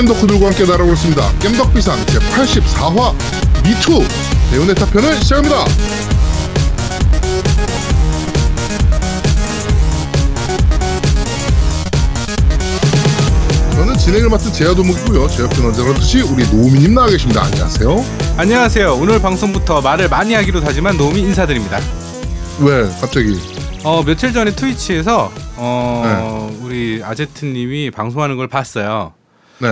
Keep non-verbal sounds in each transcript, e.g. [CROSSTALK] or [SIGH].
게임 덕후들과 함께 날아오겠습니다. 겜덕비상 제84화 미투 대운의 타 편을 시작합니다. 저는 진행을 맡은 제야도목이고요. 제 옆에 언제나 그렇듯이 우리 노우미님 나와 계십니다. 안녕하세요. 안녕하세요. 오늘 방송부터 말을 많이 하기로 하지만 노미 인사드립니다. 왜 갑자기? 어 며칠 전에 트위치에서 어 우리 아제트님이 방송하는 걸 봤어요. 네.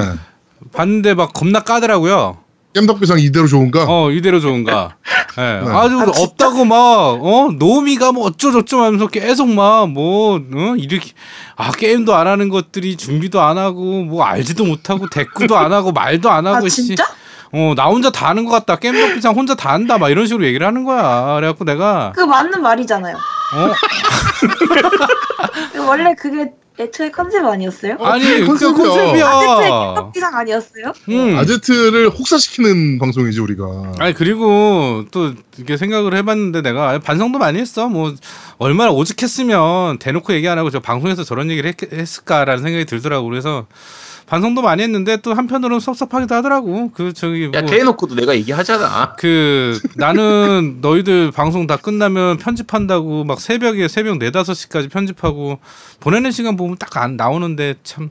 봤는데 막 겁나 까더라고요. 겜덕비상 이대로 좋은가? 어 이대로 좋은가. 예. 네. 아주 아, 진짜? 없다고 막어 노미가 뭐 어쩌저쩌 하면서 계속 막뭐 어? 이렇게 아 게임도 안 하는 것들이 준비도 안 하고 뭐 알지도 못하고 대꾸도 안 하고 말도 안 하고 아 씨. 진짜? 어, 나 혼자 다 하는 것 같다. 게임 덕비상 혼자 다 한다. 막 이런 식으로 얘기를 하는 거야. 그래갖고 내가, 그 맞는 말이잖아요. 어, [LAUGHS] 원래 그게 애초에 컨셉 아니었어요? 아니, 그게 그 컨셉이야. 컨셉이야. 아제트의 이상 아니었어요? 응. 아제트를 혹사시키는 방송이지 우리가. 아니, 그리고 또 이렇게 생각을 해봤는데 내가 반성도 많이 했어. 뭐, 얼마나 오죽했으면 대놓고 얘기 안 하고 저 방송에서 저런 얘기를 했, 했을까라는 생각이 들더라고. 그래서 반성도 많이 했는데 또 한편으로는 섭섭하기도 하더라고. 그, 저기, 야 뭐. 대놓고도 내가 얘기하잖아. 그 나는 [LAUGHS] 너희들 방송 다 끝나면 편집한다고 막 새벽에 새벽 네 다섯 시까지 편집하고 보내는 시간 보면 딱 안 나오는데 참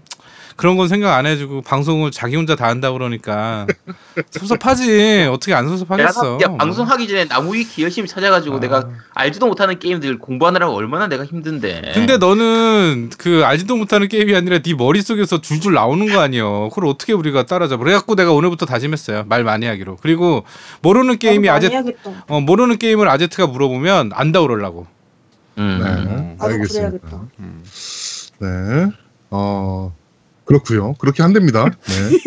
그런 건 생각 안 해주고 방송을 자기 혼자 다 한다 그러니까 [LAUGHS] 섭섭하지 어떻게 안 내가 섭섭하겠어 야, 방송하기 전에 나무 위키 열심히 찾아가지고 아. 내가 알지도 못하는 게임들 공부하느라고 얼마나 내가 힘든데. 근데 너는 그 알지도 못하는 게임이 아니라 네 머릿속에서 줄줄 나오는 거 아니여 그걸 어떻게 우리가 따라잡아 그래갖고 내가 오늘부터 다짐했어요 말 많이 하기로 그리고 모르는 게임이 아제 해야겠다. 어, 모르는 게임을 아제트가 물어보면 안다 그러려고 음. 네. 알겠습니다. 그래야겠다. 네. 어, 그렇고요 그렇게 한답니다. 네.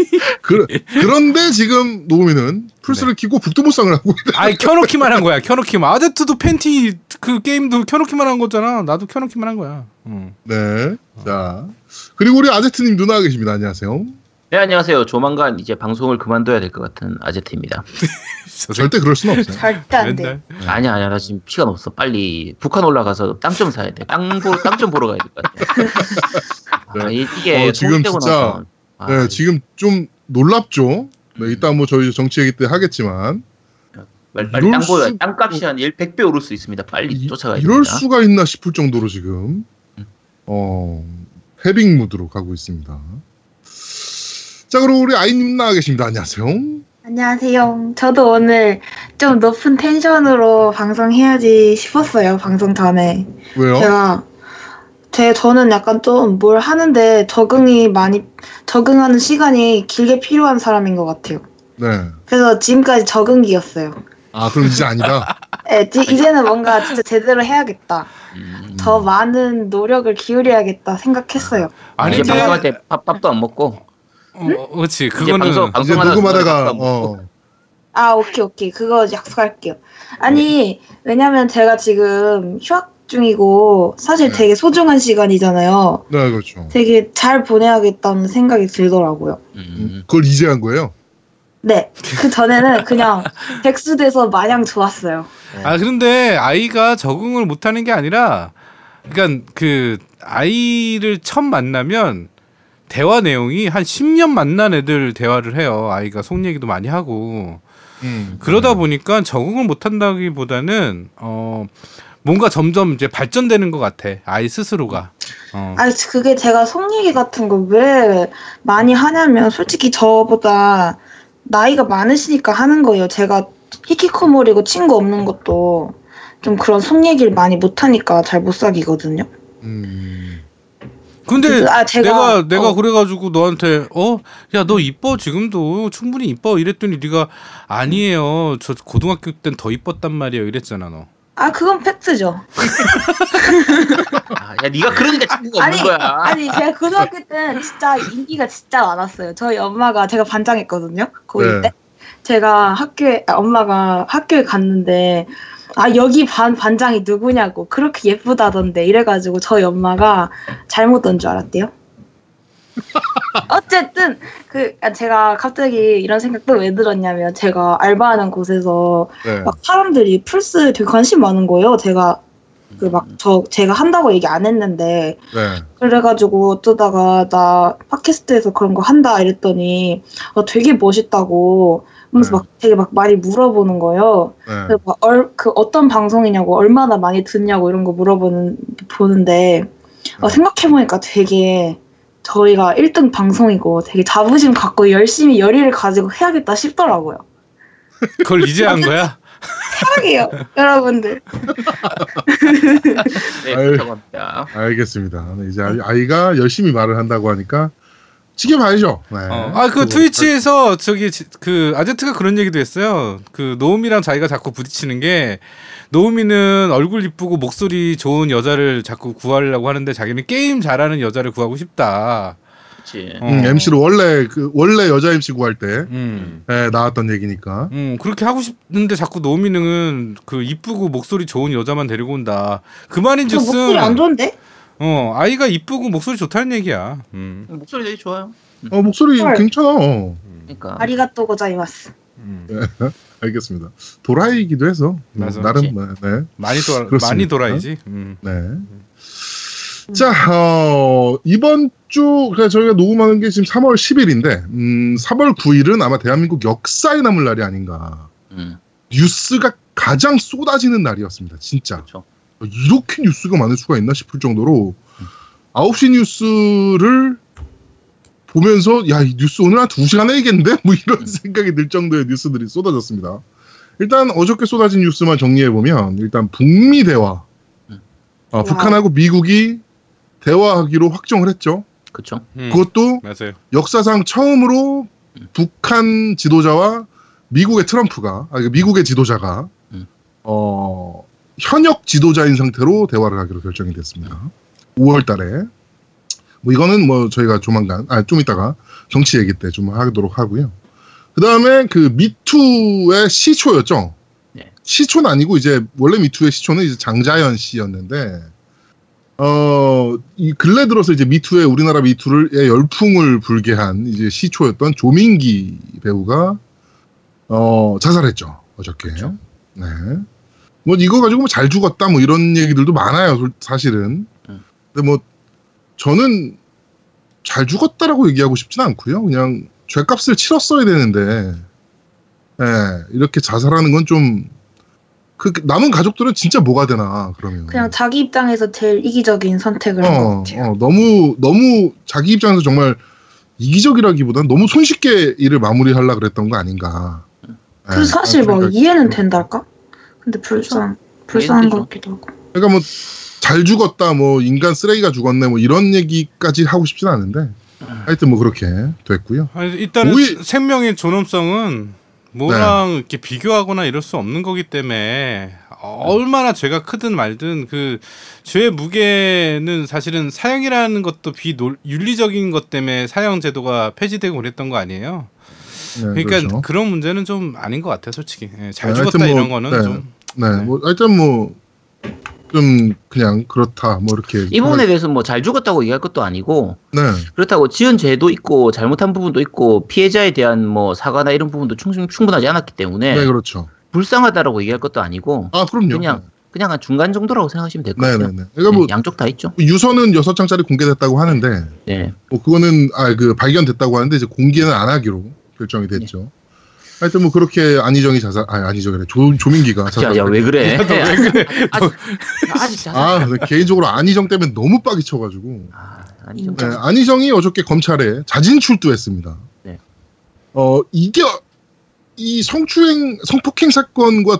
그, 그런데 지금 노우미는 플스를 키고 북두무쌍을 하고 있다. 아니 켜놓기만 한 거야. 켜놓기만. 아제트도 팬티 그 게임도 켜놓기만 한 거잖아. 나도 켜놓기만 한 거야. 응. 네. 자. 그리고 우리 아제트님 누나 계십니다. 안녕하세요. 네 안녕하세요. 조만간 이제 방송을 그만둬야 될 것 같은 아제트입니다. [LAUGHS] 절대 그럴 수는 없어요. 절대 안 돼. 맨날. 아니야 아니야 나 지금 시간 없어. 빨리 북한 올라가서 땅 좀 사야 돼. 땅보땅좀 보러 가야 될 것 같아. [LAUGHS] 아, 이- 이게 어, 지금 진짜, 아, 네, 지금 좀 놀랍죠? 네, 이따 뭐 저희 정치 얘기 때 하겠지만. 빨리, 빨리 이럴 땅 보여. 수- 땅값이 한 1, 100배 오를 수 있습니다. 빨리 이, 쫓아가야 이럴 됩니다. 수가 있나 싶을 정도로 지금, 음. 어, 헤빙 무드로 가고 있습니다. 자, 그럼 우리 아이님 나와 계십니다. 안녕하세요. 안녕하세요. 저도 오늘 좀 높은 텐션으로 방송해야지 싶었어요. 방송 전에. 왜요? 제가 제 저는 약간 좀 뭘 하는데 적응이 많이 적응하는 시간이 길게 필요한 사람인 것 같아요. 네. 그래서 지금까지 적응기였어요. 아, 그럼 이제 아니다. 예, [LAUGHS] 지- 이제는 뭔가 진짜 제대로 해야겠다. 음. 더 많은 노력을 기울여야겠다 생각했어요. 아니 이제 방송할 때 밥, 밥도 안 먹고 어, 어, 그렇지. 이제 그거는 방송 이제 방송하다 녹음하다가, 뭐 어, 아, 오케이, 오케이. 그거 약속할게요. 아니, 왜냐면 제가 지금 휴학 중이고, 사실 네. 되게 소중한 시간이잖아요. 네, 그렇죠. 되게 잘 보내야겠다는 생각이 들더라고요. 음. 그걸 이제 한 거예요? 네. 그 전에는 그냥 [LAUGHS] 백수 돼서 마냥 좋았어요. 아 그런데 아이가 적응을 못하는 게 아니라, 그러니까 그 아이를 처음 만나면 대화 내용이 한 10년 만난 애들 대화를 해요. 아이가 속 얘기도 많이 하고. 음. 그러다 보니까 적응을 못한다기보다는 어 뭔가 점점 이제 발전되는 것 같아 아이 스스로가. 어. 아니, 그게 제가 속 얘기 같은 거 왜 많이 하냐면, 솔직히 저보다 나이가 많으시니까 하는 거예요. 제가 히키코모리고 친구 없는 것도 좀 그런 속 얘기를 많이 못 하니까 잘 못 사귀거든요. 음. 근데 아, 제가- 내가 내가 어. 그래가지고 너한테 어 야 너 이뻐 지금도 충분히 이뻐 이랬더니 네가 아니에요 저 고등학교 땐 더 이뻤단 말이에요 이랬잖아 너. 아, 그건 팩트죠. [LAUGHS] 아, 야 네가 그러니까 친구가 아니, 없는 거야. 아니, 제가 고등학교 때는 진짜 인기가 진짜 많았어요. 저희 엄마가 제가 반장했거든요. 고1 네. 때. 제가 학교에, 아, 엄마가 학교에 갔는데, 아, 여기 반, 반장이 누구냐고, 그렇게 예쁘다던데, 이래가지고 저희 엄마가 잘못 온 줄 알았대요. [LAUGHS] 어쨌든, 그, 아, 제가 갑자기 이런 생각도 왜 들었냐면, 제가 알바하는 곳에서 네. 막 사람들이 플스 되게 관심 많은 거예요. 제가 그 막 저 제가 한다고 얘기 안 했는데 네. 그래가지고 어쩌다가 나 팟캐스트에서 그런 거 한다 이랬더니 어, 되게 멋있다고 하면서 네. 막 되게 막 많이 물어보는 거예요. 네. 막 얼, 그 어떤 방송이냐고 얼마나 많이 듣냐고 이런 거 물어보는 보는데 어, 네. 생각해보니까 되게 저희가 1등 방송이고 되게 자부심 갖고 열심히 열의를 가지고 해야겠다 싶더라고요. 그걸 이제 한 거야? [LAUGHS] 사랑해요, 여러분들. [LAUGHS] 네, 아유. 그렇다고 합니다. 알겠습니다. 네, 이제 아이- 아이가 열심히 말을 한다고 하니까 지켜봐야죠. 네. 어. 아, 그 그거 트위치에서 저기 지- 그 아제트가 그런 얘기도 했어요. 그 노우미랑 자기가 자꾸 부딪히는 게 노우미는 얼굴 이쁘고 목소리 좋은 여자를 자꾸 구하려고 하는데 자기는 게임 잘하는 여자를 구하고 싶다. 그렇지. 어. 음, MC로 원래 그 원래 여자 MC 구할 때 음. 네, 나왔던 얘기니까. 음, 그렇게 하고 싶은데 자꾸 노우미는 그 이쁘고 목소리 좋은 여자만 데리고 온다. 그저 말인즉슨 목소리 안 좋은데? 어, 아이가 이쁘고 목소리 좋다는 얘기야. 음. 목소리 되게 좋아요. 어 목소리 헐. 괜찮아. 어, 그러니까 아리가또 고자이마스. 음. [LAUGHS] 알겠습니다. 도라이기도 해서 뭐 맞아. 나름 그치. 네, 네. 많이 돌아 그렇습니다. 많이 돌아야지. 음. 네. 자, 어, 이번 주, 그러니까 저희가 녹음하는 게 지금 3월 10일인데, 음, 3월 9일은 아마 대한민국 역사에 남을 날이 아닌가. 음, 뉴스가 가장 쏟아지는 날이었습니다. 진짜. 그렇죠. 이렇게 뉴스가 많을 수가 있나 싶을 정도로 9시 뉴스를 보면서 야, 이 뉴스 오늘 한 2시간 해야겠는데? 뭐 이런 생각이 들 정도의 뉴스들이 쏟아졌습니다. 일단 어저께 쏟아진 뉴스만 정리해 보면 일단 북미 대화 음. 어, 북한하고 미국이 대화하기로 확정을 했죠. 그렇죠. 음. 그것도 맞아요. 역사상 처음으로 음. 북한 지도자와 미국의 트럼프가 아니 미국의 지도자가 음. 어 현역 지도자인 상태로 대화를 하기로 결정이 됐습니다. 5월 달에 뭐 이거는 뭐 저희가 조만간 아 좀 이따가 정치 얘기 때 좀 하도록 하고요. 그 다음에 그 미투의 시초였죠. 네. 시초는 아니고 이제 원래 미투의 시초는 이제 장자연 씨였는데 어, 이 근래 들어서 이제 미투의 우리나라 미투를 의 열풍을 불게 한 이제 시초였던 조민기 배우가 어, 자살했죠. 어저께. 그렇죠. 네. 뭐 이거 가지고 뭐 잘 죽었다 뭐 이런 얘기들도 많아요. 솔- 사실은. 음. 근데 뭐 저는 잘 죽었다라고 얘기하고 싶지는 않고요. 그냥 죄값을 치렀어야 되는데 예, 이렇게 자살하는 건좀 그 남은 가족들은 진짜 뭐가 되나 그러면 그냥 자기 입장에서 제일 이기적인 선택을 한것 어, 같아요. 어, 너무 너무 자기 입장에서 정말 이기적이라기보다는 너무 손쉽게 일을 마무리하려 그랬던 거 아닌가. 그 예, 사실 뭐 이해는 된달까? 근데 불쌍 불쌍한 것 같기도 하고. 그러니까 뭐 잘 죽었다, 뭐 인간 쓰레기가 죽었네, 뭐 이런 얘기까지 하고 싶진 않은데 하여튼 뭐 그렇게 됐고요. 아니, 일단은 네. 생명의 존엄성은 뭐랑 이렇게 비교하거나 이럴 수 없는 거기 때문에 얼마나 죄가 크든 말든 그 죄의 무게는 사실은 사형이라는 것도 비윤리적인 것 때문에 사형 제도가 폐지되고 그랬던 거 아니에요. 네, 그러니까 그렇죠. 그런 문제는 좀 아닌 것 같아요, 솔직히. 예, 잘 네, 죽었다 뭐, 이런 거는 네. 좀. 네, 네. 뭐 하여튼 뭐 좀 그냥 그렇다, 뭐 이렇게. 이 부분에 대해서 뭐 잘 죽었다고 얘기할 것도 아니고 네, 그렇다고 지은 죄도 있고 잘못한 부분도 있고 피해자에 대한 뭐 사과나 이런 부분도 충, 충분하지 않았기 때문에 네, 그렇죠. 불쌍하다라고 얘기할 것도 아니고 아, 그럼요. 그냥 그냥 한 중간 정도라고 생각하시면 될것 네, 같아요. 네, 네. 그러니까 뭐 네, 양쪽 다 있죠. 유서는 여섯 장짜리 공개됐다고 하는데 네. 뭐 그거는 아 그 발견됐다고 하는데 이제 공개는 안 하기로 결정이 됐죠. 하여튼 뭐 그렇게 안희정이 자살 아 안희정이래 조 조민기가 자살. 야왜 그래? 왜 그래? 아직 아직 자살. 아 개인적으로 안희정 때문에 너무 빡이 쳐가지고 아, 아니 좀 네, 안희정이 어저께 검찰에 자진 출두했습니다. 네. 어 이게 이 성추행 성폭행 사건과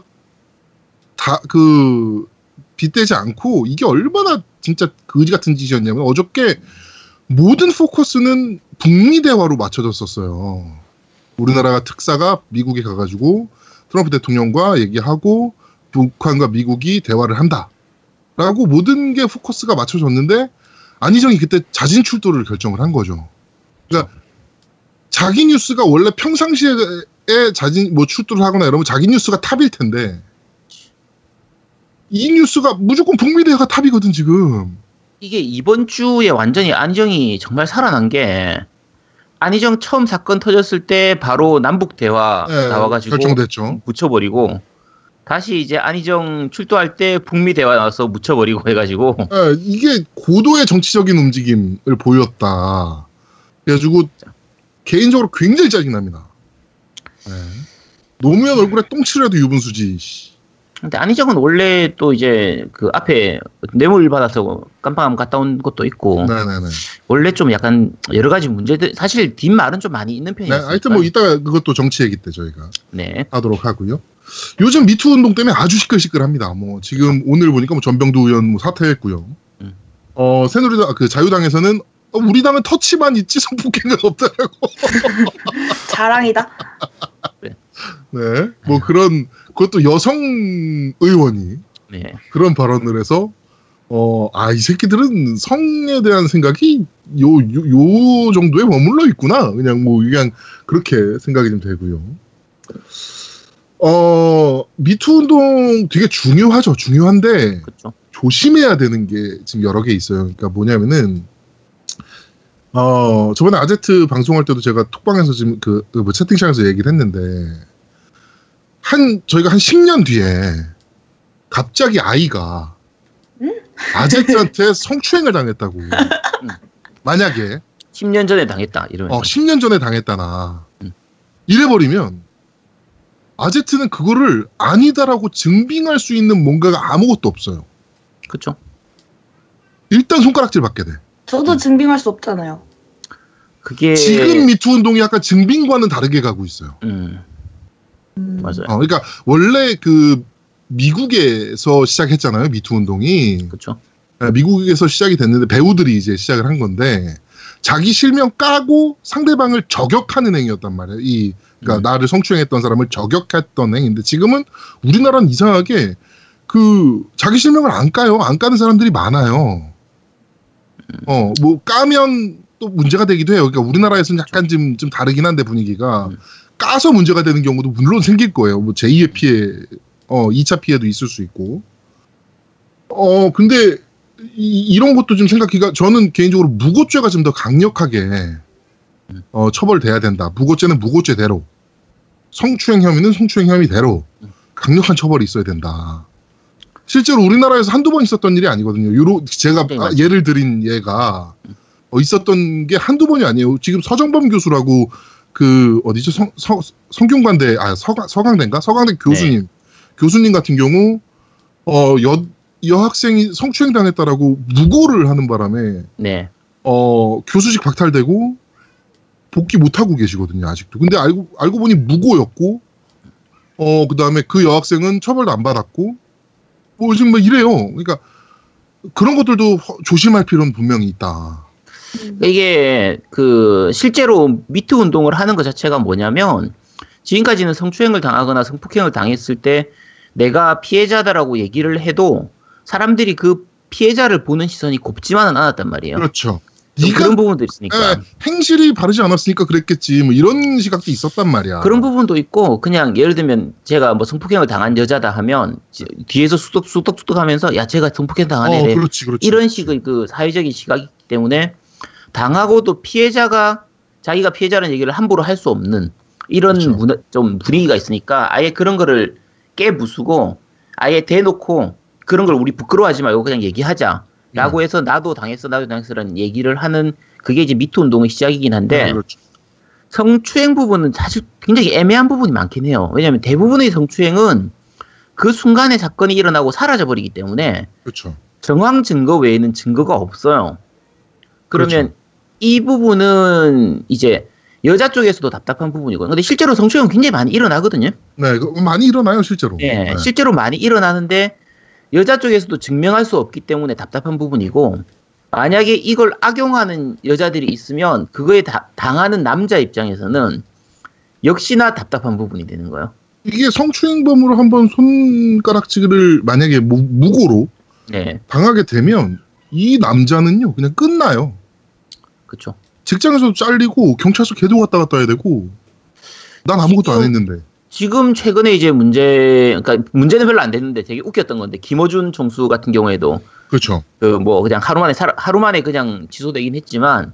다 그 빗대지 않고 이게 얼마나 진짜 거지 같은 짓이었냐면 어저께 모든 포커스는 북미 대화로 맞춰졌었어요. 우리나라가 특사가 미국에 가가지고 트럼프 대통령과 얘기하고 북한과 미국이 대화를 한다라고 모든 게 포커스가 맞춰졌는데 안희정이 그때 자진 출두를 결정을 한 거죠. 그러니까 자기 뉴스가 원래 평상시에 자진 뭐 출두를 하거나 이러면 자기 뉴스가 탑일 텐데 이 뉴스가 무조건 북미 대화가 탑이거든 지금. 이게 이번 주에 완전히 안희정이 정말 살아난 게 안희정 처음 사건 터졌을 때 바로 남북 대화 네, 나와가지고 결정됐죠. 붙여버리고 다시 이제 안희정 출두할 때 북미 대화 나와서 묻혀버리고 해가지고 아, 이게 고도의 정치적인 움직임을 보였다. 그래가지고 개인적으로 굉장히 짜증납니다. 네. 노무현 얼굴에 똥칠해도 유분수지. 씨. 근데 안희정은 원래 또 이제 그 앞에 뇌물 받아서 깜빵함 갔다 온 것도 있고 네네네. 원래 좀 약간 여러 가지 문제들 사실 뒷말은 좀 많이 있는 네, 편이에요. 하여튼 뭐 이따가 그것도 정치 얘기 때 저희가 네. 하도록 하고요. 요즘 미투 운동 때문에 아주 시끌시끌합니다. 뭐 지금 오늘 보니까 뭐 전병두 의원 뭐 사퇴했고요. 음. 어 새누리당 그 자유당에서는 어, 우리 당은 터치만 있지 성폭행은 없다라고. 자랑이다. 네, 뭐 그런 그것도 여성 의원이 네. 그런 발언을 해서 어, 아, 이 새끼들은 성에 대한 생각이 요, 요, 요 정도에 머물러 있구나. 그냥 뭐, 그냥 그렇게 생각이 좀 되고요. 어, 미투 운동 되게 중요하죠. 중요한데, 그렇죠. 조심해야 되는 게 지금 여러 개 있어요. 그러니까 뭐냐면은, 어, 저번에 아제트 방송할 때도 제가 톡방에서 지금 그, 그 뭐 채팅창에서 얘기를 했는데, 한, 저희가 한 10년 뒤에 갑자기 아이가 아제트한테 [LAUGHS] 성추행을 당했다고. [LAUGHS] 만약에, 10년 전에 당했다 이러면서 어, 10년 전에 당했다나. 음. 이래버리면, 아제트는 그거를 아니다라고 증빙할 수 있는 뭔가가 아무것도 없어요. 그렇죠. 일단 손가락질 받게 돼. 저도 증빙할 수 없잖아요. 그게 지금 미투 운동이 약간 증빙과는 다르게 가고 있어요. 음, 음. 맞아요. 어, 그러니까 원래 그 미국에서 시작했잖아요. 미투 운동이 그렇죠. 예, 미국에서 시작이 됐는데 배우들이 이제 시작을 한 건데 자기 실명 까고 상대방을 저격하는 행위였단 말이에요. 이 그러니까 음. 나를 성추행했던 사람을 저격했던 행위인데 지금은 우리나라는 이상하게 그 자기 실명을 안 까요. 안 까는 사람들이 많아요. 어, 뭐 까면 또 문제가 되기도 해요. 그러니까 우리나라에서는 약간 좀, 좀 다르긴 한데 분위기가 음. 까서 문제가 되는 경우도 물론 생길 거예요. 뭐 제2의 피해, 어, 2차 피해도 있을 수 있고. 어, 근데 이, 런 것도 좀 생각해가 저는 개인적으로 무고죄가 좀 더 강력하게 어, 처벌돼야 된다. 무고죄는 무고죄대로, 성추행 혐의는 성추행 혐의대로 강력한 처벌이 있어야 된다. 실제로 우리나라에서 한두 번 있었던 일이 아니거든요. 요로 제가 네, 아. 예를 드린 예가 어, 있었던 게 한두 번이 아니에요. 지금 서정범 교수라고 그 어디죠? 성, 서, 성균관대 아 서강 서강대인가? 서강대 교수님 교수님 같은 경우 어 여 여학생이 성추행 당했다라고 무고를 하는 바람에 네. 어 교수직 박탈되고 복귀 못 하고 계시거든요 아직도. 근데 알고 알고 보니 무고였고 어 그다음에 그 여학생은 처벌도 안 받았고 뭐 지금 뭐 이래요. 그러니까 그런 것들도 허- 조심할 필요는 분명히 있다. 이게 그 실제로 미투 운동을 하는 것 자체가 뭐냐면 지금까지는 성추행을 당하거나 성폭행을 당했을 때 내가 피해자다라고 얘기를 해도 사람들이 그 피해자를 보는 시선이 곱지만은 않았단 말이에요. 그렇죠. 좀 네가 그런 부분도 있으니까. 예, 행실이 바르지 않았으니까 그랬겠지. 뭐 이런 시각도 있었단 말이야. 그런 부분도 있고 그냥 예를 들면 제가 뭐 성폭행을 당한 여자다 하면 지- 뒤에서 쑥덕쑥덕쑥덕 하면서 야 제가 성폭행 당한 어, 애래 그렇지, 그렇지. 이런 식의 그 사회적인 시각이기 때문에 당하고도 피해자가 자기가 피해자라는 얘기를 함부로 할 수 없는 이런 그렇죠. 문화, 좀 분위기가 있으니까 아예 그런 거를 깨부수고 아예 대놓고 그런 걸 우리 부끄러워하지 말고 그냥 얘기하자 라고 음. 해서 나도 당했어 나도 당했어라는 얘기를 하는 그게 이제 미투 운동의 시작이긴 한데 네, 그렇죠. 성추행 부분은 사실 굉장히 애매한 부분이 많긴 해요. 왜냐하면 대부분의 성추행은 그 순간에 사건이 일어나고 사라져 버리기 때문에 그렇죠. 정황 증거 외에는 증거가 없어요. 그러면 그렇죠. 이 부분은 이제 여자 쪽에서도 답답한 부분이고, 근데 실제로 성추행은 굉장히 많이 일어나거든요. 네, 그 많이 일어나요 실제로. 예, 네. 실제로 많이 일어나는데 여자 쪽에서도 증명할 수 없기 때문에 답답한 부분이고, 만약에 이걸 악용하는 여자들이 있으면 그거에 다- 당하는 남자 입장에서는 역시나 답답한 부분이 되는 거예요. 이게 성추행범으로 한번 손가락질을 만약에 무, 무고로 네, 당하게 되면 이 남자는요 그냥 끝나요. 그렇죠. 직장에서도 잘리고 경찰서 개도 갔다 갔다 해야 되고 난 아무것도 안 지금- 했는데. 지금 최근에 이제 문제, 그러니까 문제는 별로 안 됐는데 되게 웃겼던 건데 김어준 총수 같은 경우에도 그렇죠. 그 뭐 그냥 하루 만에 살- 하루 만에 그냥 지소되긴 했지만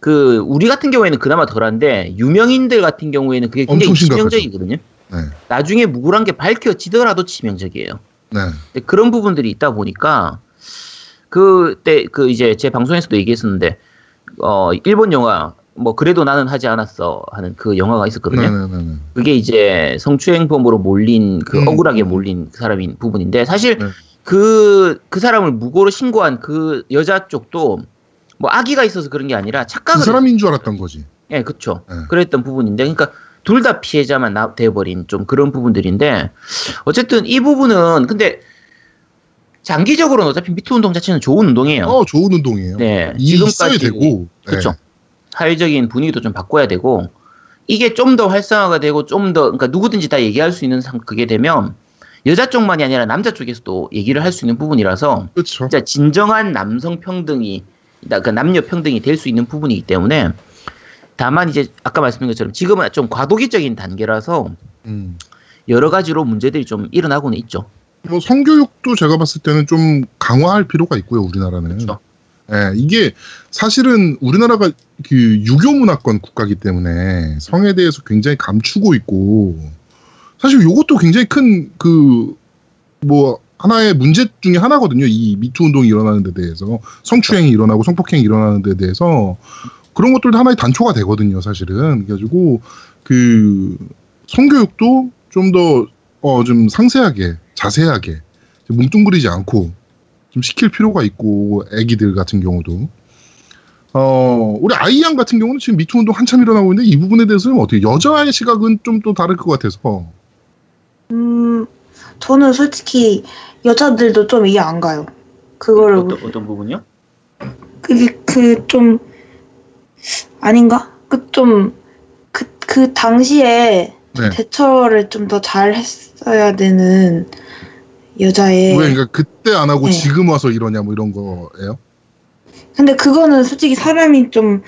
그 우리 같은 경우에는 그나마 덜한데 유명인들 같은 경우에는 그게 굉장히. 치명적이거든요. 네. 나중에 묵울한 게 밝혀지더라도 치명적이에요. 네. 그런 부분들이 있다 보니까 그때 그 이제 제 방송에서도 얘기했었는데 어 일본 영화 뭐 그래도 나는 하지 않았어 하는 그 영화가 있었거든요. 네네네. 그게 이제 성추행범으로 몰린 그 음. 억울하게 몰린 그 사람인 부분인데 사실 네. 그그 사람을 무고로 신고한 그 여자 쪽도 뭐 악의가 있어서 그런 게 아니라 그 착각을 사람인 줄 알았던 거지. 예, 그쵸. 네. 그랬던 부분인데, 그러니까 둘 다 피해자만 나, 돼버린 좀 그런 부분들인데, 어쨌든 이 부분은 근데 장기적으로는 어차피 미투 운동 자체는 좋은 운동이에요. 어, 좋은 운동이에요. 네, 지금까지 되고. 그쵸. 네. 사회적인 분위기도 좀 바꿔야 되고, 이게 좀 더 활성화가 되고, 좀 더, 그러니까 누구든지 다 얘기할 수 있는 상, 그게 되면, 여자 쪽만이 아니라 남자 쪽에서도 얘기를 할 수 있는 부분이라서, 그렇죠. 진짜 진정한 남성 평등이 그러니까 남녀 평등이 될 수 있는 부분이기 때문에 다만 이제 아까 말씀드린 것처럼 지금은 좀 과도기적인 단계라서 음. 여러 가지로 문제들이 좀 일어나고는 있죠. 뭐 성교육도 제가 봤을 때는 좀 강화할 필요가 있고요, 우리나라는. 그렇죠. 예, 이게 사실은 우리나라가 그 유교 문화권 국가이기 때문에 성에 대해서 굉장히 감추고 있고 사실 요것도 굉장히 큰 그 뭐 하나의 문제 중에 하나거든요. 이 미투 운동이 일어나는 데 대해서 성추행이 일어나고 성폭행이 일어나는 데 대해서 그런 것들도 하나의 단초가 되거든요, 사실은. 그래가지고 그 성교육도 좀 더 어 좀 상세하게 자세하게 뭉뚱그리지 않고 좀 시킬 필요가 있고 애기들 같은 경우도 어 우리 아이양 같은 경우는 지금 미투 운동 한참 일어나고 있는데 이 부분에 대해서는 어떻게 여자의 시각은 좀 또 다를 것 같아서 음, 저는 솔직히 여자들도 좀 이해 안 가요. 그거를 어떤, 어떤 부분이요? 그게 그 좀 아닌가? 그 좀 그 그 당시에 네. 대처를 좀 더 잘 했어야 되는 여자의 왜 그러니까 그때 안 하고 네. 지금 와서 이러냐 뭐 이런 거예요? 근데 그거는 솔직히 사람이 좀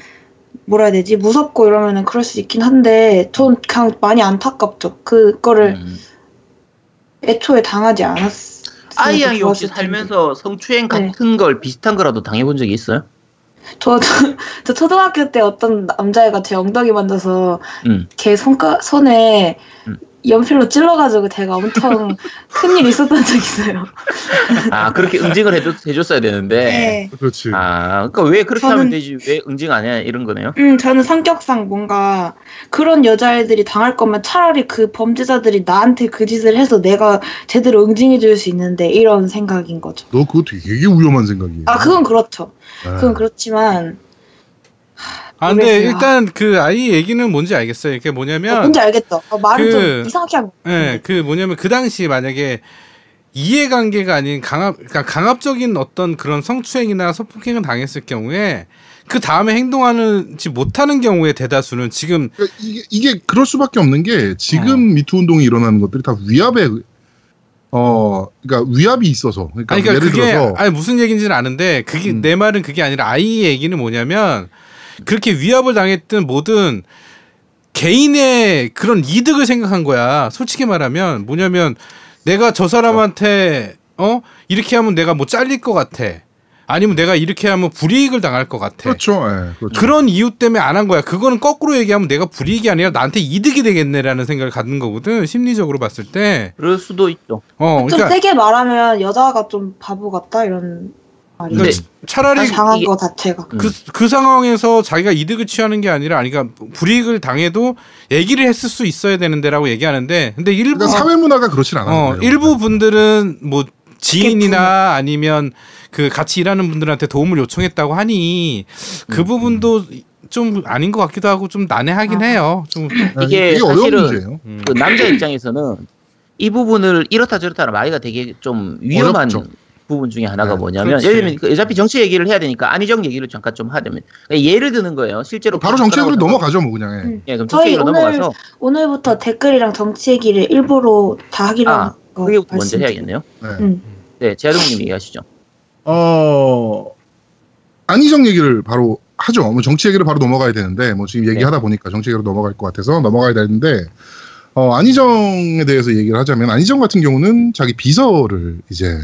뭐라 해야 되지 무섭고 이러면은 그럴 수 있긴 한데 전 그냥 많이 안타깝죠 그거를 음. 애초에 당하지 않았 아이 양이 혹시 살면서 성추행 네. 같은 걸 비슷한 거라도 당해본 적이 있어요? 저, 저, [LAUGHS] 저 초등학교 때 어떤 남자애가 제 엉덩이 만져서 음. 걔 손가, 손에 음. 연필로 찔러가지고 제가 엄청 [LAUGHS] 큰일 있었던 적 있어요. 아 그렇게 응징을 해줬, 해줬어야 되는데. 네. 그렇지. 아 그러니까 왜 그렇게 저는- 하면 되지 왜 응징 안 해 이런 거네요? 음, 저는 성격상 뭔가 그런 여자애들이 당할 거면 차라리 그 범죄자들이 나한테 그 짓을 해서 내가 제대로 응징해 줄 수 있는데 이런 생각인 거죠. 너 그거 되게 위험한 생각이에요. 아, 그건 그렇죠. 네. 그건 그렇지만 아 근데. 일단 그 아이 얘기는 뭔지 알겠어요. 이게 어, 뭐냐면 뭔지 알겠죠? 어, 말을 그- 좀 이상하게 한 거. 예, 그 뭐냐면 그 당시 만약에 이해관계가 아닌 강압, 그러니까 강압적인 어떤 그런 성추행이나 성폭행을 당했을 경우에 그 다음에 행동하는지 못하는 경우에 대다수는 지금 그러니까 이게, 이게 그럴 수밖에 없는 게 지금 어. 미투 운동이 일어나는 것들이 다 위압에 어 그러니까 위압이 있어서 그러니까, 아니 그러니까 예를 그게 들어서 아니 무슨 얘기인지는 아는데 그게 음. 내 말은 그게 아니라 아이 얘기는 뭐냐면 그렇게 위압을 당했든 뭐든 개인의 그런 이득을 생각한 거야. 솔직히 말하면 뭐냐면 내가 저 사람한테 어 이렇게 하면 내가 뭐 잘릴 것 같아. 아니면 내가 이렇게 하면 불이익을 당할 것 같아. 그렇죠. 예, 그렇죠. 그런 이유 때문에 안 한 거야. 그거는 거꾸로 얘기하면 내가 불이익이 아니라 나한테 이득이 되겠네라는 생각을 갖는 거거든. 심리적으로 봤을 때. 그럴 수도 있죠. 어, 좀 그러니까, 세게 말하면 여자가 좀 바보 같다 이런. 그러니까 차라리 당한 거 자체가. 그, 그 상황에서 자기가 이득을 취하는 게 아니라, 아니, 그러니까 불이익을 당해도 얘기를 했을 수 있어야 되는데라고 얘기하는데, 근데 일부, 그러니까 사회 문화가 그렇진 않아요. 어, 일부 분들은 뭐 지인이나 아니면 그 같이 일하는 분들한테 도움을 요청했다고 하니 그 음, 부분도 좀 아닌 것 같기도 하고 좀 난해하긴 아. 해요. 좀, [LAUGHS] 이게 사실은 문제예요. 음. 그 남자 입장에서는 이 부분을 이렇다 저렇다 말이가 되게 좀 위험한 어렵죠. 부분 중에 하나가 네, 뭐냐면 그렇지. 예를 들면 그 어차피 정치 얘기를 해야 되니까 안희정 얘기를 잠깐 좀 하자면 그러니까 예를 드는 거예요. 실제로 바로 정치적으로 넘어가죠, 뭐 그냥. 예. 음. 예, 그럼 저희 정치 얘기로 오늘 넘어가서 오늘부터 댓글이랑 정치 얘기를 일부러 다 하기로 아. 그게 먼저 말씀드려요. 해야겠네요. 네. 음. 네, 재하동님 얘기하시죠. 어 안희정 얘기를 바로 하죠. 뭐 정치 얘기를 바로 넘어가야 되는데 뭐 지금 얘기하다 보니까 정치 얘기로 넘어갈 것 같아서 넘어가야 되는데 어 안희정에 대해서 얘기를 하자면 안희정 같은 경우는 자기 비서를 이제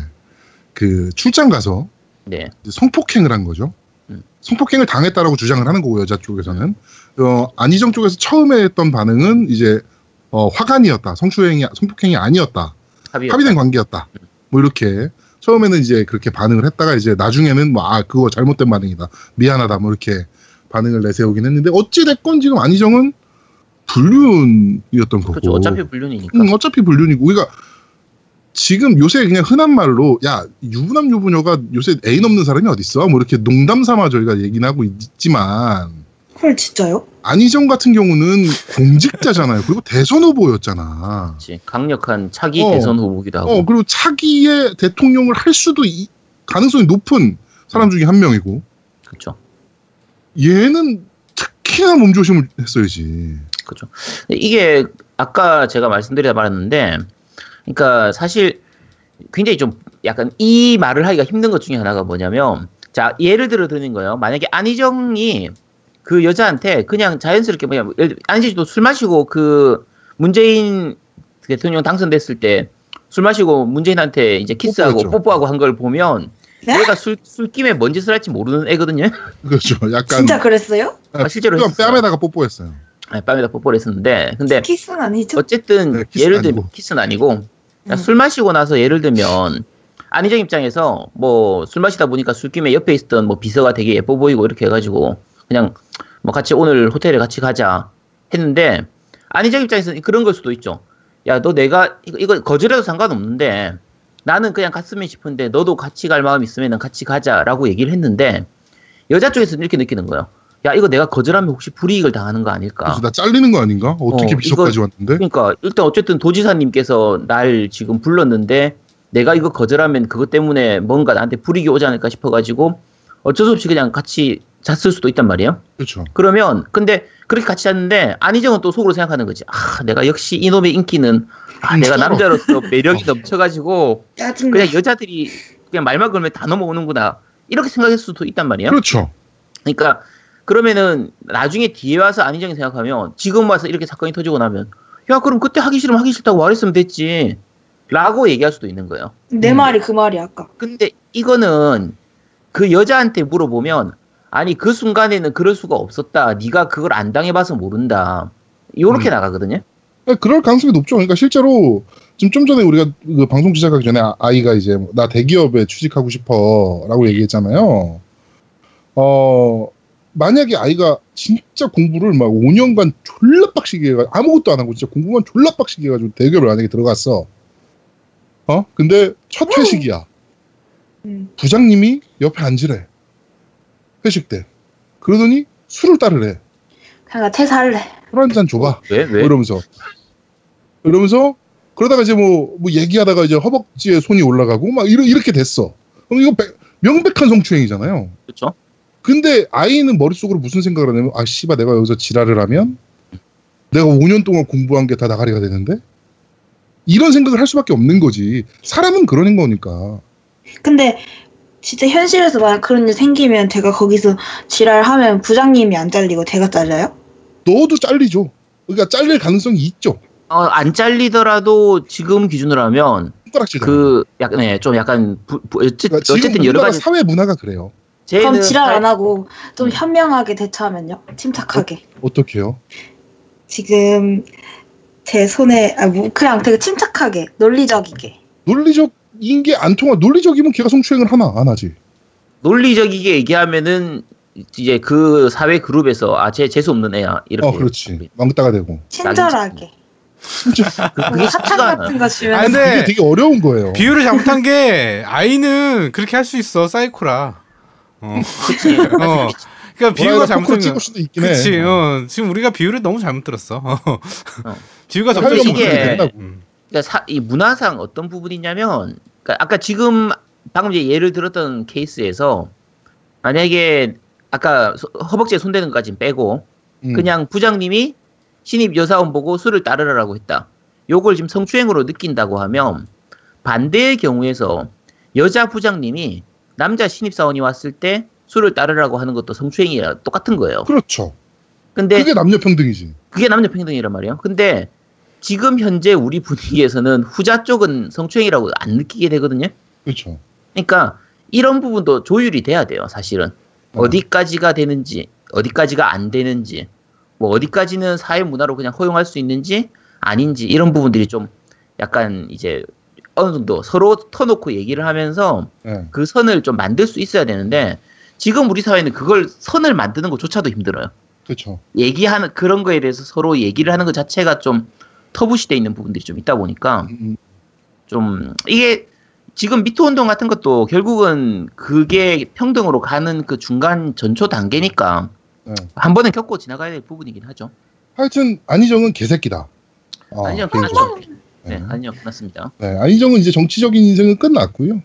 그 출장 가서 네, 성폭행을 한 거죠. 음. 성폭행을 당했다라고 주장을 하는 거고 여자 쪽에서는 어 안희정 쪽에서 처음에 했던 반응은 이제 어, 화간이었다. 성추행이 성폭행이 아니었다. 합의. 합의된 관계였다. 뭐 이렇게 처음에는 이제 그렇게 반응을 했다가 이제 나중에는 뭐 아 그거 잘못된 반응이다. 미안하다. 뭐 이렇게 반응을 내세우긴 했는데 어찌 됐건 지금 안희정은 불륜이었던 거고. 그렇죠. 어차피 불륜이니까. 음, 어차피 불륜이고. 그러니까 지금 요새 그냥 흔한 말로 야 유부남 유부녀가 요새 애인 없는 사람이 어딨어? 뭐 이렇게 농담 삼아 저희가 얘기는 하고 있지만 헐 진짜요? 안희정 같은 경우는 공직자잖아요. 그리고 대선 후보였잖아. 그렇지. 강력한 차기 어. 대선 후보기도 하고. 어 그리고 차기의 대통령을 할 수도 이- 가능성이 높은 사람 중에 한 명이고 그렇죠. 얘는 특히나 몸조심을 했어야지. 그죠. 이게 아까 제가 말씀드리다 말았는데, 그러니까 사실 굉장히 좀 약간 이 말을 하기가 힘든 것 중에 하나가 뭐냐면, 자 예를 들어 드는 거예요. 만약에 안희정이 그 여자한테 그냥 자연스럽게 뭐냐, 안희정도 술 마시고 그 문재인 대통령 당선됐을 때 술 마시고 문재인한테 이제 키스하고 뽀뽀했죠. 뽀뽀하고 한 걸 보면 네? 얘가 술, 술김에 뭔 짓을 할지 모르는 애거든요. [LAUGHS] 그렇죠. 약간 진짜 그랬어요? 아, 실제로 뺨- 했었어요. 뺨에다가 뽀뽀했어요. 네, 뺨에다 뽀뽀를 했었는데, 근데 키스는 아니죠? 어쨌든 네, 키스는 예를 들면. 키스는 아니고 자, 음. 술 마시고 나서 예를 들면 안희정 입장에서 뭐 술 마시다 보니까 술김에 옆에 있었던 뭐 비서가 되게 예뻐 보이고 이렇게 해가지고 그냥 뭐 같이 오늘 호텔에 같이 가자 했는데 안희정 입장에서는 그런 걸 수도 있죠. 야 너 내가 이거, 이거 거절해도 상관없는데 나는 그냥 갔으면 싶은데 너도 같이 갈 마음 있으면 같이 가자라고 얘기를 했는데 여자 쪽에서는 이렇게 느끼는 거예요. 야 이거 내가 거절하면 혹시 불이익을 당하는 거 아닐까? 그래서 나 잘리는 거 아닌가? 어떻게 어, 비서까지 이거- 왔는데? 그러니까 일단 어쨌든 도지사님께서 날 지금 불렀는데 내가 이거 거절하면 그것 때문에 뭔가 나한테 불이익이 오지 않을까 싶어가지고 어쩔 수 없이 그냥 같이 잤을 수도 있단 말이에요. 그렇죠. 그러면 근데 그렇게 같이 잤는데 안희정은 또 속으로 생각하는 거지. 아 내가 역시 이놈의 인기는 아 내가 남자로서 [LAUGHS] 매력이 넘쳐가지고 짜증나. 그냥 여자들이 그냥 말만 걸면 다 넘어오는구나 이렇게 생각할 수도 있단 말이에요. 그렇죠. 그러니까 그러면은 나중에 뒤에 와서 안희정이 생각하면 지금 와서 이렇게 사건이 터지고 나면 야 그럼 그때 하기 싫으면 하기 싫다고 말했으면 됐지 라고 얘기할 수도 있는 거예요 내 음. 말이 그 말이 아까. 근데 이거는 그 여자한테 물어보면 아니 그 순간에는 그럴 수가 없었다 네가 그걸 안 당해봐서 모른다 요렇게 음. 나가거든요 네, 그럴 가능성이 높죠. 그러니까 실제로 지금 좀 전에 우리가 그 방송 시작하기 전에 아- 아이가 이제 뭐나 대기업에 취직하고 싶어라고 얘기했잖아요. 어 만약에 아이가 진짜 공부를 막 5년간 졸라 빡시게 해가 아무것도 안 하고 진짜 공부만 졸라 빡시게 해가지고 대기업에 만약에 들어갔어. 어 근데 첫 회식이야. 음. 부장님이 옆에 앉으래. 회식 때. 그러더니 술을 따르래. 나 퇴사할래. 술 한 잔 줘봐. 왜? 뭐 왜? 이러면서 이러면서 그러다가 이제 뭐, 뭐 얘기하다가 이제 허벅지에 손이 올라가고 막 이러, 이렇게 됐어. 그럼 이거 백- 명백한 성추행이잖아요. 그렇죠 근데 아이는 머릿속으로 무슨 생각을 하냐면 아 씨발 내가 여기서 지랄을 하면 내가 5년 동안 공부한 게 다 나가리가 되는데 이런 생각을 할 수밖에 없는 거지. 사람은 그러는 거니까. 근데 진짜 현실에서 만약 그런 일 생기면 제가 거기서 지랄하면 부장님이 안 잘리고 제가 잘려요? 너도 잘리죠. 그러니까 잘릴 가능성이 있죠. 어, 안 잘리더라도 지금 기준으로 하면 손가락질. 그 약간 네, 좀 약간 부, 부, 어쨌, 그러니까 어쨌든 여러 가지 사회 문화가 그래요. 그럼 쟤는 지랄 살- 안 하고 좀 음. 현명하게 대처하면요? 침착하게. 어떻게요? 지금 제 손에 아 뭐 그냥 되게 침착하게 논리적이게. 논리적인 게 안 통하. 논리적이면 걔가 성추행을 하나 안 하지. 논리적이게 얘기하면은 이제 그 사회 그룹에서 아 쟤 재수 없는 애야 이렇게 어, 그렇지. 왕따가 되고. 친절하게. 진짜 [LAUGHS] 그게 사탕. 같은 거 주면 아, 근데 그게 되게 어려운 거예요. 비유를 잘못한 [LAUGHS] 게 아이는 그렇게 할 수 있어 사이코라. 어. 그치. 어. [LAUGHS] 그러니까 비유가 잘못된 거. 수도 있긴 해. 그치. 어. 지금 우리가 비유를 너무 잘못 들었어. 어. [LAUGHS] 비유가 하려고 적절치 이게-. 음. 그러니까 사- 이 문화상 어떤 부분이냐면 그러니까 아까 지금 방금 이제 예를 들었던 케이스에서 만약에 아까 소- 허벅지에 손대는 것까지는 빼고 음. 그냥 부장님이 신입 여사원 보고 술을 따르라고 했다. 요걸 지금 성추행으로 느낀다고 하면 반대의 경우에서 여자 부장님이 남자 신입 사원이 왔을 때 술을 따르라고 하는 것도 성추행이랑 똑같은 거예요. 그렇죠. 근데 그게 남녀 평등이지. 그게 남녀 평등이란 말이에요. 근데 지금 현재 우리 분위기에서는 후자 쪽은 성추행이라고 안 느끼게 되거든요. 그렇죠. 그러니까 이런 부분도 조율이 돼야 돼요, 사실은. 어. 어디까지가 되는지, 어디까지가 안 되는지, 뭐 어디까지는 사회 문화로 그냥 허용할 수 있는지, 아닌지 이런 부분들이 좀 약간 이제 어느 정도 서로 터놓고 얘기를 하면서 네. 그 선을 좀 만들 수 있어야 되는데 지금 우리 사회는 그걸 선을 만드는 것조차도 힘들어요. 그렇죠. 얘기하는 그런 거에 대해서 서로 얘기를 하는 것 자체가 좀 터부시돼 있는 부분들이 좀 있다 보니까 음, 좀 이게 지금 미투 운동 같은 것도 결국은 그게 평등으로 가는 그 중간 전초 단계니까 네. 한 번은 겪고 지나가야 될 부분이긴 하죠. 하여튼 안희정은 개새끼다. 아, 안희정. 끝났죠. 네, 네. 아니요 끝났습니다. 네, 안희정은 이제 정치적인 인생은 끝났고요.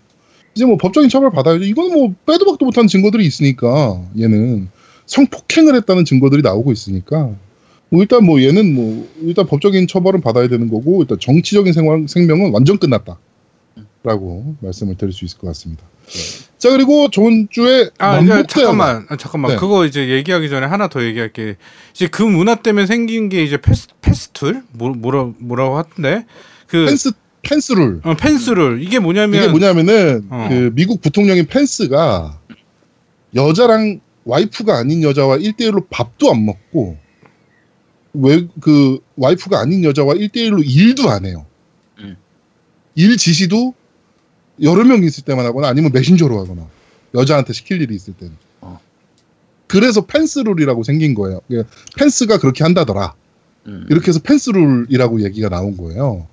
이제 뭐 법적인 처벌 받아야죠. 이건 뭐 빼도 박도 못한 증거들이 있으니까 얘는 성폭행을 했다는 증거들이 나오고 있으니까 뭐 일단 뭐 얘는 뭐 일단 법적인 처벌은 받아야 되는 거고 일단 정치적인 생활, 생명은 완전 끝났다라고 말씀을 드릴 수 있을 것 같습니다. 자 그리고 저번 주에 아, 이제 남북대화가- 잠깐만, 아, 잠깐만. 네. 그거 이제 얘기하기 전에 하나 더 얘기할게. 이제 그 문화 때문에 생긴 게 이제 패스 패스툴 뭐 뭐라 뭐라고 하던데 그 펜스 펜스룰 어, 펜스룰 이게 뭐냐면 이게 뭐냐면은 어. 그 미국 부통령인 펜스가 여자랑 와이프가 아닌 여자와 1대1로 밥도 안 먹고 왜 그 와이프가 아닌 여자와 1대1로 일도 안 해요. 음. 일 지시도 여러 명 있을 때만 하거나 아니면 메신저로 하거나 여자한테 시킬 일이 있을 때는. 어. 그래서 펜스룰이라고 생긴 거예요. 그 펜스가 그렇게 한다더라. 음. 이렇게 해서 펜스룰이라고 얘기가 나온 거예요.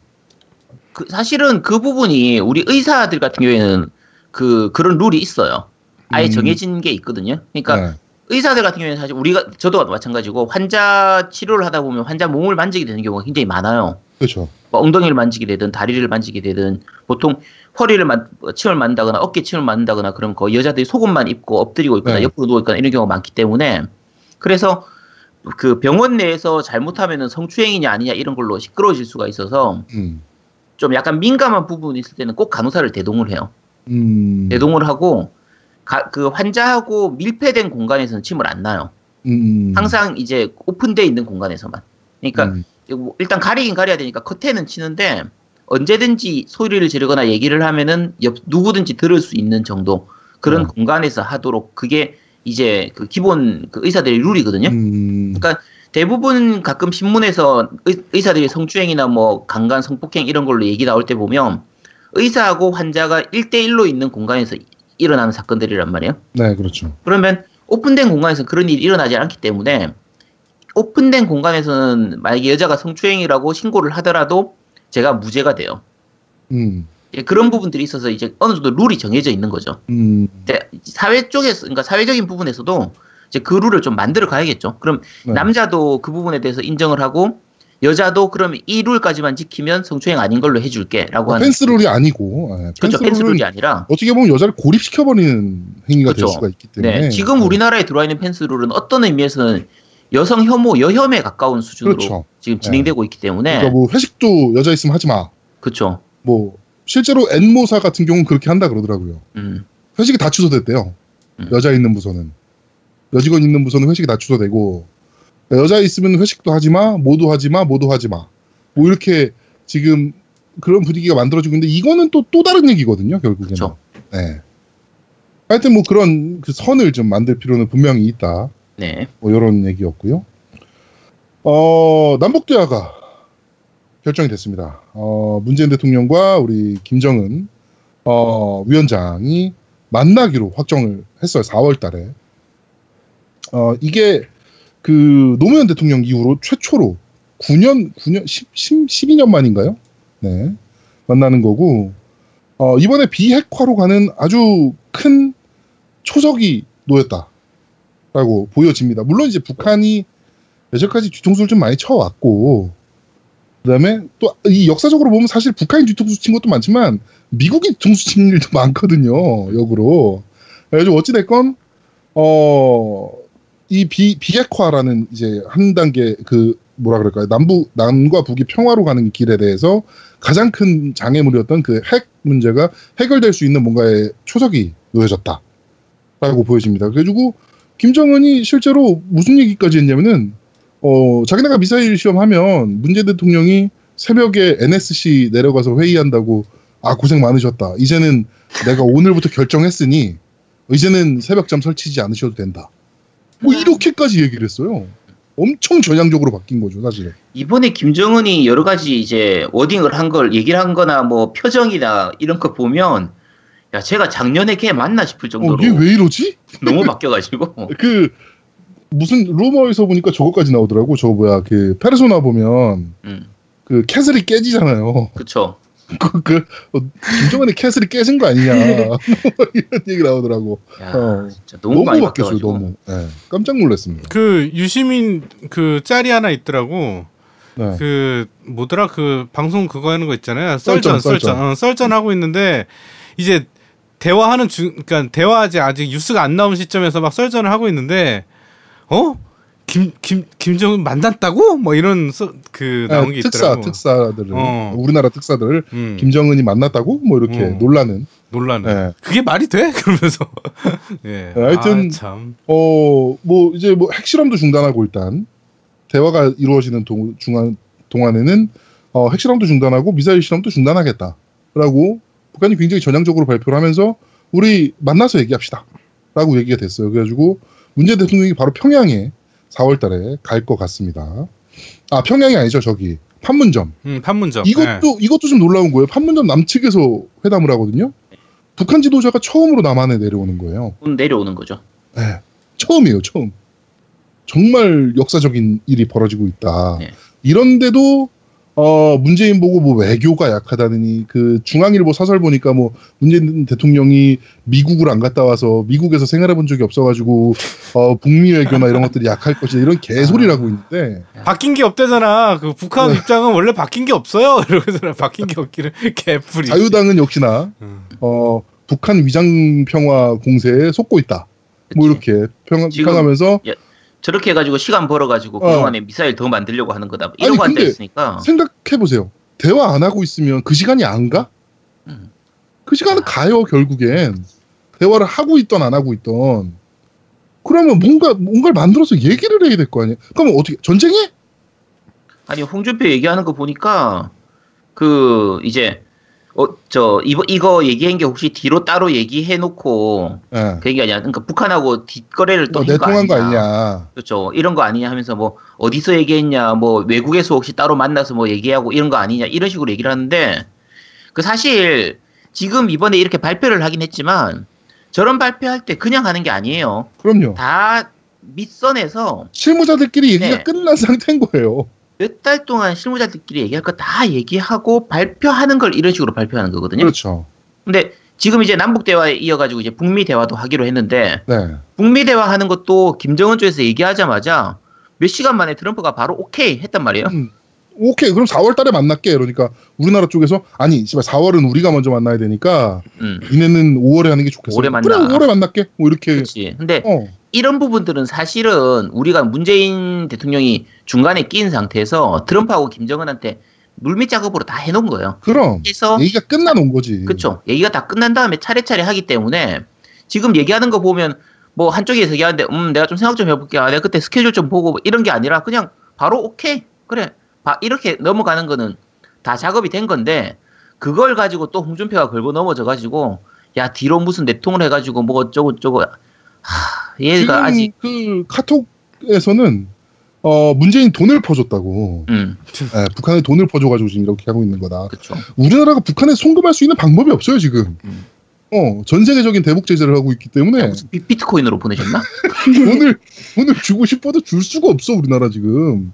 그 사실은 그 부분이 우리 의사들 같은 경우에는 그 그런 룰이 있어요. 아예 음. 정해진 게 있거든요. 그러니까 네. 의사들 같은 경우에는 사실 우리가 저도 마찬가지고 환자 치료를 하다 보면 환자 몸을 만지게 되는 경우가 굉장히 많아요. 그렇죠. 뭐 엉덩이를 만지게 되든 다리를 만지게 되든 보통 허리를 만, 침을 만다거나 어깨 침을 만다거나 그런 거 여자들이 속옷만 입고 엎드리고 있거나 네. 옆으로 누워 있거나 이런 경우가 많기 때문에 그래서 그 병원 내에서 잘못하면은 성추행이냐 아니냐 이런 걸로 시끄러워질 수가 있어서 음. 좀 약간 민감한 부분이 있을 때는 꼭 간호사를 대동을 해요. 음. 대동을 하고 가- 그 환자하고 밀폐된 공간에서는 침을 안 놔요. 음. 항상 이제 오픈돼 있는 공간에서만. 그러니까 음. 뭐 일단 가리긴 가려야 되니까 커튼은 치는데 언제든지 소리를 지르거나 얘기를 하면은 옆 누구든지 들을 수 있는 정도 그런 음. 공간에서 하도록 그게 이제 그 기본 그 의사들의 룰이거든요. 음. 그러니까 대부분 가끔 신문에서 의, 사들이 성추행이나 뭐 강간 성폭행 이런 걸로 얘기 나올 때 보면 의사하고 환자가 1대1로 있는 공간에서 일어나는 사건들이란 말이에요. 네, 그렇죠. 그러면 오픈된 공간에서 그런 일이 일어나지 않기 때문에 오픈된 공간에서는 만약에 여자가 성추행이라고 신고를 하더라도 제가 무죄가 돼요. 음. 예, 그런 부분들이 있어서 이제 어느 정도 룰이 정해져 있는 거죠. 음. 근데 사회 쪽에서, 그러니까 사회적인 부분에서도 이제 그 룰을 좀 만들어 가야겠죠. 그럼 네. 남자도 그 부분에 대해서 인정을 하고 여자도 그럼 이 룰까지만 지키면 성추행 아닌 걸로 해줄게라고 하는 펜스 룰이 아니고 예, 그렇죠. 펜스룰은 펜스 룰이 아니라 어떻게 보면 여자를 고립시켜버리는 행위가 될 그렇죠. 수가 있기 때문에 네, 지금 우리나라에 들어와 있는 펜스 룰은 어떤 의미에서는 여성 혐오, 여혐에 가까운 수준으로 그렇죠. 지금 진행되고 있기 때문에 그러니까 뭐 회식도 여자 있으면 하지 마. 그렇죠. 뭐 실제로 N모사 같은 경우는 그렇게 한다 그러더라고요. 음, 회식이 다 취소됐대요. 음. 여자 있는 부서는 여직원 있는 부서는 회식이 다 취소되고 여자 있으면 회식도 하지 마, 모두 하지 마, 모두 하지 마. 뭐 이렇게 지금 그런 분위기가 만들어지고 있는데 이거는 또또 다른 얘기거든요, 결국에는. 그렇죠. 네. 하여튼 뭐 그런 그 선을 좀 만들 필요는 분명히 있다. 네, 뭐 이런 얘기였고요. 어, 남북 대화가 결정이 됐습니다. 어, 문재인 대통령과 우리 김정은 어, 위원장이 만나기로 확정을 했어요. 4월 달에. 어, 이게 그 노무현 대통령 이후로 최초로 9년, 9년, 10, 10, 12년 만인가요? 네. 만나는 거고, 어, 이번에 비핵화로 가는 아주 큰 초석이 놓였다. 라고 보여집니다. 물론 이제 북한이 여태까지 뒤통수를 좀 많이 쳐왔고, 그 다음에 또 이 역사적으로 보면 사실 북한이 뒤통수 친 것도 많지만 미국이 뒤통수 친 일도 [LAUGHS] 많거든요. 역으로. 그래가지고 어찌됐건, 어, 이 비, 비핵화라는 이제 한 단계 그 뭐라 그럴까요? 남부, 남과 북이 평화로 가는 길에 대해서 가장 큰 장애물이었던 그 핵 문제가 해결될 수 있는 뭔가의 초석이 놓여졌다. 라고 보여집니다. 그래가지고 김정은이 실제로 무슨 얘기까지 했냐면은 어 자기네가 미사일 시험하면 문재인 대통령이 새벽에 NSC 내려가서 회의한다고 아 고생 많으셨다. 이제는 내가 오늘부터 결정했으니 이제는 새벽잠 설치지 않으셔도 된다. 뭐 음. 이렇게까지 얘기를 했어요. 엄청 전향적으로 바뀐 거죠, 사실은. 이번에 김정은이 여러 가지 이제 wording을 한 걸 얘기를 한 거나 뭐 표정이나 이런 거 보면 야, 쟤가 작년에 걔 맞나 싶을 어, 정도로 얘 왜 이러지? 너무 바뀌어가지고. [LAUGHS] 그 무슨 루머에서 보니까 저거까지 나오더라고. 저 뭐야 그 페르소나 보면 음, 그 castle이 깨지잖아요. 그쵸. [LAUGHS] 그, 그 어, 김정은의 castle이 깨진 거 아니냐 [LAUGHS] 뭐 이런 얘기 나오더라고. 야, 어. 진짜 너무, 너무, 많이 바뀌었어요. 너무. 네, 깜짝 놀랐습니다. 그 유시민 그 짤이 하나 있더라고. 네. 그 뭐더라 그 방송 그거 하는 거 있잖아요. 썰전, 썰전 썰전 썰전. 어, 썰전 하고 있는데 이제 대화하는 중 그러니까 대화하지 아직 뉴스가 안 나온 시점에서 막 썰전을 하고 있는데 어? 김, 김, 김정은 만났다고? 뭐 이런 서, 그 나온 게 네, 특사 있더라고. 특사들을 어. 우리나라 특사들 음, 김정은이 만났다고 뭐 이렇게 어. 놀라는. 논란은. 네. 그게 말이 돼? [LAUGHS] 그러면서. [LAUGHS] 예. 네, 하여튼 아, 참. 어, 뭐, 이제 뭐 핵실험도 중단하고 일단, 대화가 이루어지는 동, 중간, 동안에는, 어, 핵실험도 중단하고 미사일 실험도 중단하겠다. 라고 북한이 굉장히 전향적으로 발표를 하면서, 우리 만나서 얘기합시다. 라고 얘기가 됐어요. 그래가지고, 문재인 대통령이 바로 평양에 4월 달에 갈 것 같습니다. 아, 평양이 아니죠, 저기. 판문점. 음, 판문점. 이것도, 이것도 좀 놀라운 거예요. 판문점 남측에서 회담을 하거든요. 북한 지도자가 처음으로 남한에 내려오는 거예요. 돈 내려오는 거죠. 네, 처음이에요, 처음. 정말 역사적인 일이 벌어지고 있다. 네. 이런데도 어, 문재인 보고 뭐 외교가 약하다느니 그 중앙일보 사설 보니까 뭐 문재인 대통령이 미국을 안 갔다 와서 미국에서 생활해 본 적이 없어가지고 어, 북미 외교나 이런 것들이 약할 것이다 이런 개소리라고 있는데 바뀐 게 없대잖아. 그 북한 네. 입장은 원래 바뀐 게 없어요. [LAUGHS] 이러잖아. 바뀐 게 없기를 개뿔이. 자유당은 역시나 음. 어, 북한 위장 평화 공세에 속고 있다. 뭐 그치. 이렇게 평, 평하면서 저렇게 해가지고 시간 벌어가지고 어. 그동안에 미사일 더 만들려고 하는 거다. 이러고 아니, 근데 앉아있으니까. 생각해 보세요. 대화 안 하고 있으면 그 시간이 안 가? 음. 그 시간은 아. 가요 결국엔 대화를 하고 있던 안 하고 있던 그러면 뭔가 뭔가를 만들어서 얘기를 해야 될 거 아니에요. 그러면 어떻게 전쟁해? 아니 홍준표 얘기하는 거 보니까 그 이제 어 저 이거 이거 얘기한 게 혹시 뒤로 따로 얘기해 놓고 예. 그 얘기 아니야. 그러니까 북한하고 뒷거래를 또거 내통한 거 아니냐. 아니냐. 그렇죠. 이런 거 아니냐 하면서 뭐 어디서 얘기했냐, 뭐 외국에서 혹시 따로 만나서 뭐 얘기하고 이런 거 아니냐 이런 식으로 얘기를 하는데 그 사실 지금 이번에 이렇게 발표를 하긴 했지만 저런 발표할 때 그냥 하는 게 아니에요. 그럼요. 다 밑선에서 실무자들끼리 얘기가 네. 끝난 상태인 거예요. 몇 달 동안 실무자들끼리 얘기할 거 다 얘기하고 발표하는 걸 이런 식으로 발표하는 거거든요. 그렇죠. 근데 지금 이제 남북 대화에 이어가지고 이제 북미 대화도 하기로 했는데 네. 북미 대화 하는 것도 김정은 쪽에서 얘기하자마자 몇 시간 만에 트럼프가 바로 오케이 했단 말이에요. 음, 오케이 그럼 4월 달에 만날게. 이러니까 우리나라 쪽에서 아니 씨발 4월은 우리가 먼저 만나야 되니까 음. 이내는 5월에 하는 게 좋겠어. 5월에 만나. 그래 5월에 만날게. 뭐 이렇게 그렇지. 근데 어. 이런 부분들은 사실은 우리가 문재인 대통령이 중간에 낀 상태에서 트럼프하고 김정은한테 물밑 작업으로 다 해놓은 거예요. 그럼 그래서 얘기가 끝나놓은 거지. 그렇죠. 얘기가 다 끝난 다음에 차례차례 하기 때문에 지금 얘기하는 거 보면 뭐 한쪽에서 얘기하는데 음 내가 좀 생각 좀 해볼게. 아, 내가 그때 스케줄 좀 보고 뭐 이런 게 아니라 그냥 바로 오케이 그래 바- 이렇게 넘어가는 거는 다 작업이 된 건데 그걸 가지고 또 홍준표가 걸고 넘어져 가지고 야 뒤로 무슨 내통을 해가지고 뭐 어쩌고 저쩌고 하, 얘가 아직 그 카톡에서는 어 문재인 돈을 퍼줬다고. 음 예, 북한에 돈을 퍼줘가지고 지금 이렇게 하고 있는 거다. 그렇죠. 우리나라가 북한에 송금할 수 있는 방법이 없어요 지금. 음. 어, 전 세계적인 대북 제재를 하고 있기 때문에 비- 비트코인으로 보내셨나? [LAUGHS] 돈을 돈을 주고 싶어도 줄 수가 없어 우리나라 지금.